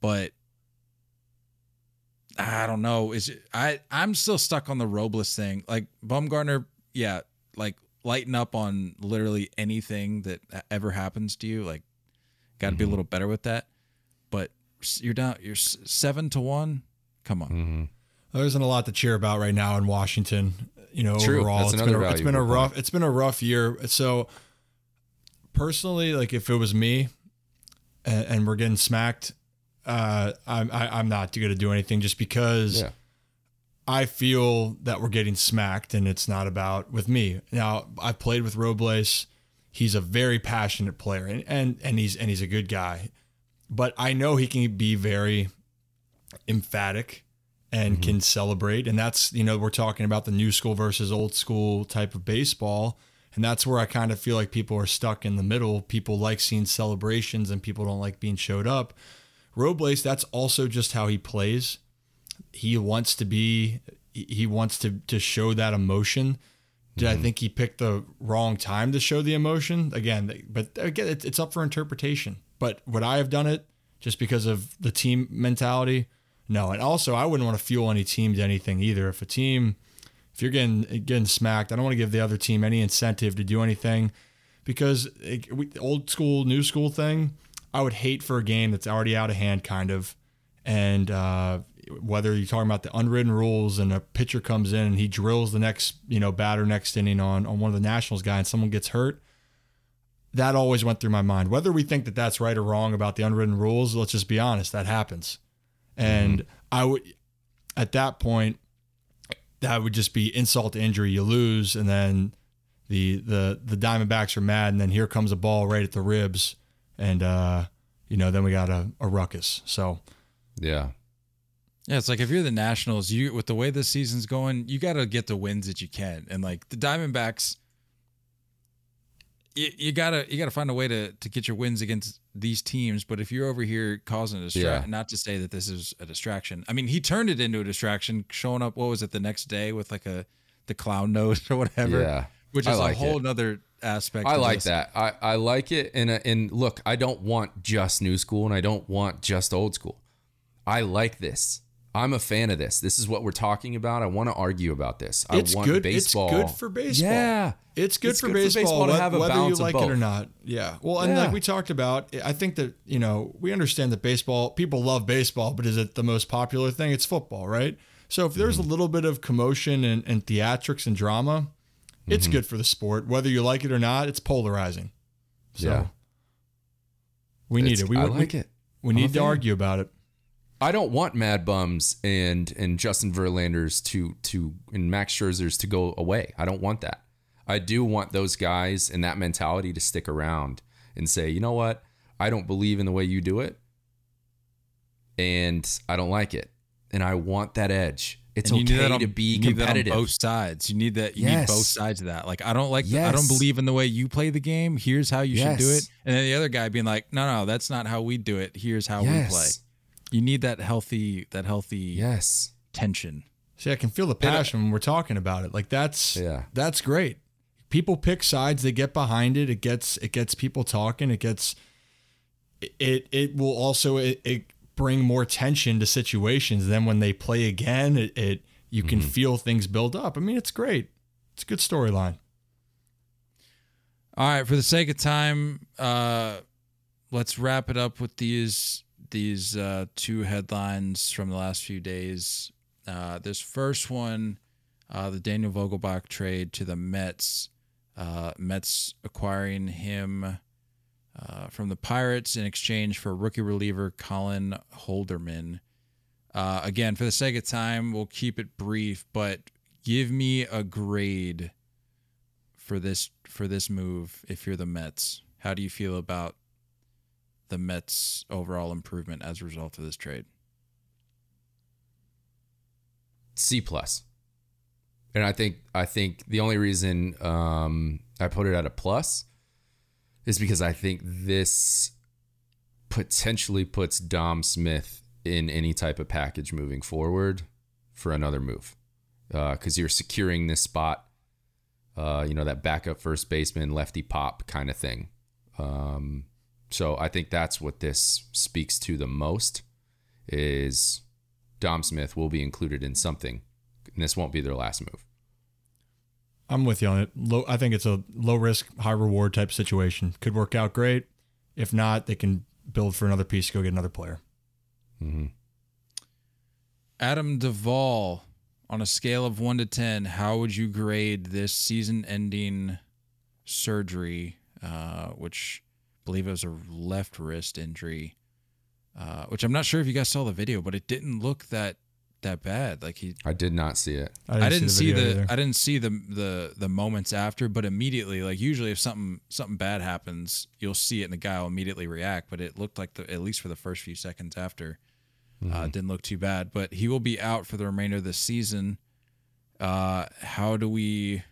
Speaker 2: But I don't know. Is it, I I'm still stuck on the Robles thing. Like Bumgarner, yeah, like lighten up on literally anything that ever happens to you. Like, got to be a mm-hmm. little better with that. But you're down. You're seven to one. Come on.
Speaker 3: Mm-hmm.
Speaker 4: There isn't a lot to cheer about right now in Washington. You know,
Speaker 3: True.
Speaker 4: overall,
Speaker 3: That's
Speaker 4: it's
Speaker 3: another
Speaker 4: been a, it's been a rough
Speaker 3: point.
Speaker 4: it's been a rough year. So personally, like if it was me and, and we're getting smacked, uh, I'm I, I'm not going to do anything just because
Speaker 3: yeah.
Speaker 4: I feel that we're getting smacked, and it's not about with me. Now I've played with Robles. He's a very passionate player, and and and he's and he's a good guy, but I know he can be very emphatic and mm-hmm. can celebrate, and that's you know we're talking about the new school versus old school type of baseball. And that's where I kind of feel like people are stuck in the middle. People like seeing celebrations and people don't like being showed up. Robles, that's also just how he plays. He wants to be he wants to to show that emotion. Did i mm-hmm. think he picked the wrong time to show the emotion? Again but again it's up for interpretation but would i have done it just because of the team mentality? No. And also i wouldn't want to fuel any team to anything either. If a team if you're getting getting smacked i don't want to give the other team any incentive to do anything because it, we, old school new school thing i would hate for a game that's already out of hand kind of. And uh, whether you're talking about the unwritten rules and a pitcher comes in and he drills the next you know batter next inning on on one of the Nationals guy and someone gets hurt, that always went through my mind. Whether we think that that's right or wrong about the unwritten rules, let's just be honest, that happens. And I would at that point that would just be insult to injury. You lose, and then the the the Diamondbacks are mad, and then here comes a ball right at the ribs, and uh, you know then we got a, a ruckus. So
Speaker 3: Yeah.
Speaker 2: Yeah, it's like if you're the Nationals, you with the way this season's going, you got to get the wins that you can. And like the Diamondbacks, you, you gotta you gotta find a way to to get your wins against these teams. But if you're over here causing a distraction,
Speaker 3: Yeah.
Speaker 2: not to say that this is a distraction. I mean, he turned it into a distraction, showing up. What was it the next day with like a the clown nose *laughs* or whatever?
Speaker 3: Yeah.
Speaker 2: which is
Speaker 3: like
Speaker 2: a whole
Speaker 3: it.
Speaker 2: nother aspect.
Speaker 3: I like
Speaker 2: this.
Speaker 3: that. I, I like it. And and look, I don't want just new school and I don't want just old school. I like this. I'm a fan of this. This is what we're talking about. I want to argue about this.
Speaker 4: it's
Speaker 3: I want
Speaker 4: good.
Speaker 3: baseball.
Speaker 4: It's good for baseball.
Speaker 3: Yeah.
Speaker 4: It's good,
Speaker 3: It's
Speaker 4: for,
Speaker 3: good for
Speaker 4: baseball,
Speaker 3: baseball to have a
Speaker 4: whether you like it or not. Yeah. Well, and
Speaker 3: Yeah.
Speaker 4: like we talked about, I think that you know we understand that baseball people love baseball, but is it the most popular thing? It's football, right? So if there's
Speaker 3: Mm-hmm.
Speaker 4: a little bit of commotion and, and theatrics and drama, it's
Speaker 3: Mm-hmm.
Speaker 4: good for the sport. Whether you like it or not, it's polarizing. So
Speaker 3: Yeah.
Speaker 4: we need
Speaker 3: It's-
Speaker 4: it. We
Speaker 3: I
Speaker 4: we-
Speaker 3: like it.
Speaker 4: We need to argue about it.
Speaker 3: I don't want Mad Bums and and Justin Verlanders to to and Max Scherzer's to go away. I don't want that. I do want those guys and that mentality to stick around and say, you know what, I don't believe in the way you do it, and I don't like it, and I want that edge. It's okay
Speaker 2: on-
Speaker 3: to be
Speaker 2: you need that on
Speaker 3: competitive.
Speaker 2: both sides. You need that. You
Speaker 3: Yes.
Speaker 2: need both sides of that. Like I don't like. the- I don't believe in the way you play the game. Here's how you should do it. And then the other guy being like, no, no, that's not how we do it. Here's how we play.
Speaker 3: Yes,
Speaker 2: You need that healthy, that healthy
Speaker 3: yes,
Speaker 2: tension.
Speaker 4: See, I can feel the passion when we're talking about it. Like that's
Speaker 3: Yeah.
Speaker 4: that's great. People pick sides, they get behind it. It gets it gets people talking. It gets it it will also it, it bring more tension to situations. Then when they play again, it, it you can feel things build up. I mean, it's great. It's a good storyline.
Speaker 2: All right, for the sake of time, uh, let's wrap it up with these these uh, two headlines from the last few days. Uh, this first one, uh, the Daniel Vogelbach trade to the Mets. Uh, Mets acquiring him uh, from the Pirates in exchange for rookie reliever Colin Holderman. Uh, again, for the sake of time, we'll keep it brief, but give me a grade for this for this move if you're the Mets. How do you feel about the Mets' overall improvement as a result of this trade?
Speaker 3: C plus. And I think I think the only reason um, I put it at a plus is because I think this potentially puts Dom Smith in any type of package moving forward for another move because you're securing this spot. Uh, you know that backup first baseman, lefty pop kind of thing. Um, so I think that's what this speaks to the most is Dom Smith will be included in something, and this won't be their last move.
Speaker 4: I'm with you on it. Low, I think it's a low risk, high reward type situation. Could work out great. If not, they can build for another piece, go get another player.
Speaker 3: Mm-hmm.
Speaker 2: Adam Duvall, on a scale of one to ten, how would you grade this season-ending surgery, uh, which I believe it was a left wrist injury? Uh, which I'm not sure if you guys saw the video, but it didn't look that that bad. Like he
Speaker 3: I did not see it.
Speaker 2: I didn't, see the,
Speaker 4: video either.
Speaker 2: I didn't see the the the moments after, but immediately, like usually, if something something bad happens, you'll see it, and the guy will immediately react. But it looked like the at least for the first few seconds after, uh, it didn't look too bad. But he will be out for the remainder of the season. Uh, how do we,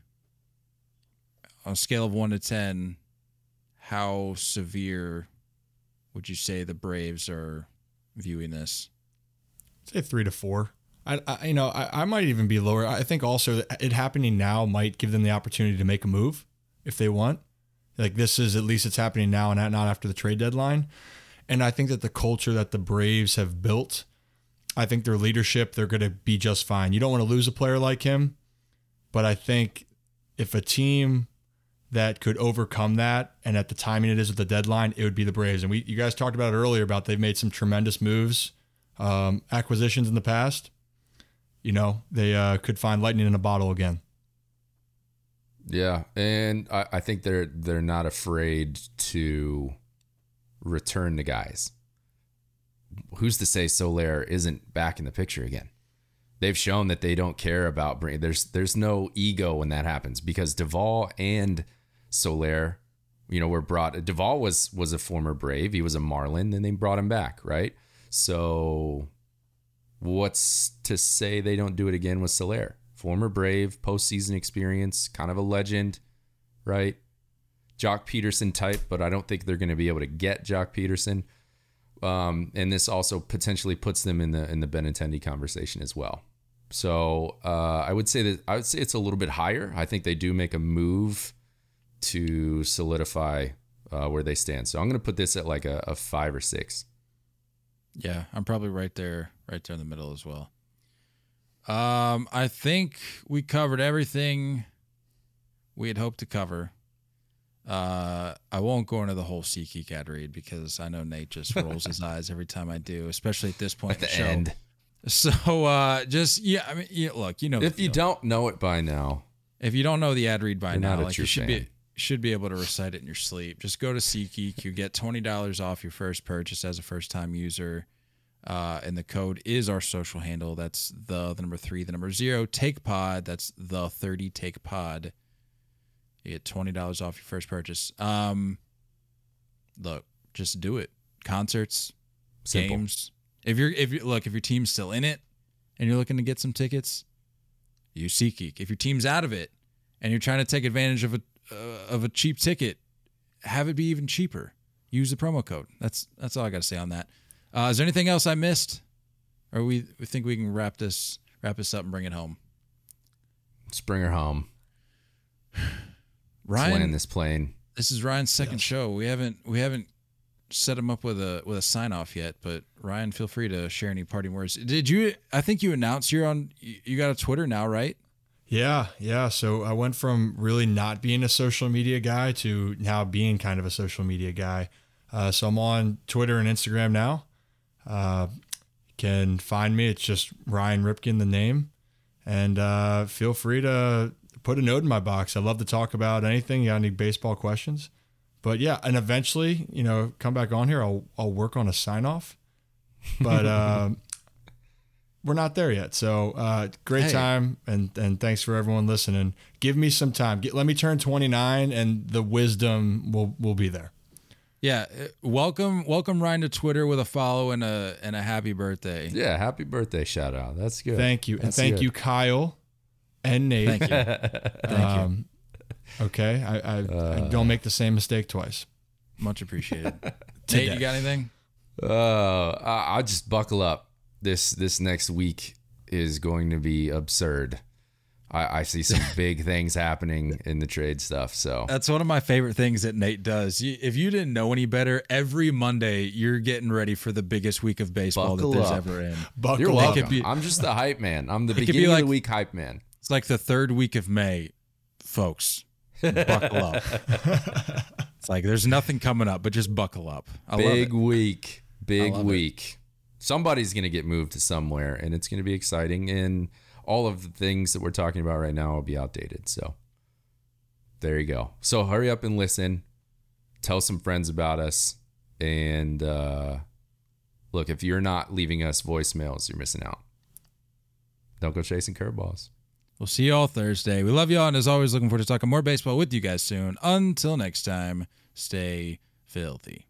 Speaker 2: on a scale of one to ten, how severe would you say the Braves are viewing this?
Speaker 4: say three to four. I, I you know, I, I might even be lower. I think also that it happening now might give them the opportunity to make a move if they want. Like this is at least it's happening now and not after the trade deadline. And I think that the culture that the Braves have built, I think their leadership, they're going to be just fine. You don't want to lose a player like him, but I think if a team that could overcome that and at the timing it is with the deadline, it would be the Braves. And we you guys talked about it earlier about they've made some tremendous moves um, acquisitions in the past, you know, they uh, could find lightning in a bottle again.
Speaker 3: Yeah, and I, I think they're they're not afraid to return the guys. Who's to say Soler isn't back in the picture again? They've shown that they don't care about bring. There's there's no ego when that happens because Duvall and Soler, you know, were brought. Duvall was was a former Brave. He was a Marlin, and they brought him back, right? So, what's to say they don't do it again with Soler? Former Brave, postseason experience, kind of a legend, right? Joc Pederson type, but I don't think they're going to be able to get Joc Pederson. Um, and this also potentially puts them in the in the Benintendi conversation as well. So uh, I would say that I would say it's a little bit higher. I think they do make a move to solidify uh, where they stand. So I'm going to put this at like a, a five or six.
Speaker 2: Yeah, I'm probably right there, right there in the middle as well. Um, I think we covered everything we had hoped to cover. Uh, I won't go into the whole SeatGeek ad read because I know Nate just rolls his *laughs* eyes every time I do, especially at this point
Speaker 3: At the
Speaker 2: in the show.
Speaker 3: end.
Speaker 2: So uh, just yeah, I mean, yeah, look, you know,
Speaker 3: If you don't know it by now,
Speaker 2: if you don't know the ad read by now, like you should
Speaker 3: fan.
Speaker 2: be should be able to recite it in your sleep. Just go to SeatGeek. You get twenty dollars off your first purchase as a first time user. Uh, and the code is our social handle. That's the, the number three, the number zero, take pod. That's the 30 take pod. You get $20 off your first purchase. Um, look, just do it. Concerts,
Speaker 3: Simple.
Speaker 2: games. If you're, if you look, if your team's still in it and you're looking to get some tickets, use SeatGeek. If your team's out of it and you're trying to take advantage of a, uh, of a cheap ticket, have it be even cheaper. Use the promo code. That's, that's all I got to say on that. Uh, is there anything else I missed, or we, we think we can wrap this wrap this up and bring it home?
Speaker 3: Let's bring her home. *sighs*
Speaker 2: Ryan,
Speaker 3: Land this plane.
Speaker 2: this is Ryan's second show. We haven't we haven't set him up with a with a sign off yet, but Ryan, feel free to share any parting words. Did you? I think you announced you're on. You got a Twitter now, right?
Speaker 4: Yeah, yeah. So I went from really not being a social media guy to now being kind of a social media guy. Uh, so I'm on Twitter and Instagram now. Uh, can find me. It's just Ryan Ripken, the name. And uh, feel free to put a note in my box. I love to talk about anything. You got any baseball questions? But yeah, and eventually, you know, come back on here. I'll I'll work on a sign off. But uh, *laughs* we're not there yet. So uh, great
Speaker 2: Hey.
Speaker 4: time, and and thanks for everyone listening. Give me some time. Get, let me turn 29, and the wisdom will will be there.
Speaker 2: Yeah. uh, Welcome, welcome Ryan to Twitter with a follow and a and a happy birthday.
Speaker 3: Yeah, happy birthday shout out. That's good.
Speaker 4: Thank you, and thank
Speaker 3: good.
Speaker 4: you, Kyle and Nate.
Speaker 2: Thank you. *laughs* Thank you.
Speaker 4: Um, okay, I, I, I don't make the same mistake twice.
Speaker 2: Much appreciated. *laughs* Nate, you got anything?
Speaker 3: Uh, I, I'll just buckle up. This this next week is going to be absurd. I, I see some *laughs* big things happening in the trade stuff. So
Speaker 2: That's one of my favorite things that Nate does. If you didn't know any better, every Monday you're getting ready for the biggest week of baseball
Speaker 3: Buckle
Speaker 2: that there's
Speaker 3: up.
Speaker 2: ever in.
Speaker 4: Buckle
Speaker 3: you're
Speaker 4: up.
Speaker 3: welcome.
Speaker 2: be-
Speaker 3: I'm just the hype man. I'm the *laughs*
Speaker 2: could be like-
Speaker 3: of the week hype man.
Speaker 2: It's like the third week of May, folks. Buckle up. *laughs* it's like there's nothing coming up, but just buckle up. I
Speaker 3: big week. Big
Speaker 2: love it.
Speaker 3: Somebody's going to get moved to somewhere, and it's going to be exciting. And all of the things that we're talking about right now will be outdated. So there you go. So hurry up and listen. Tell some friends about us. And uh, look, if you're not leaving us voicemails, you're missing out. Don't go chasing curveballs.
Speaker 2: We'll see you all Thursday. We love y'all, and as always, looking forward to talking more baseball with you guys soon. Until next time, stay filthy.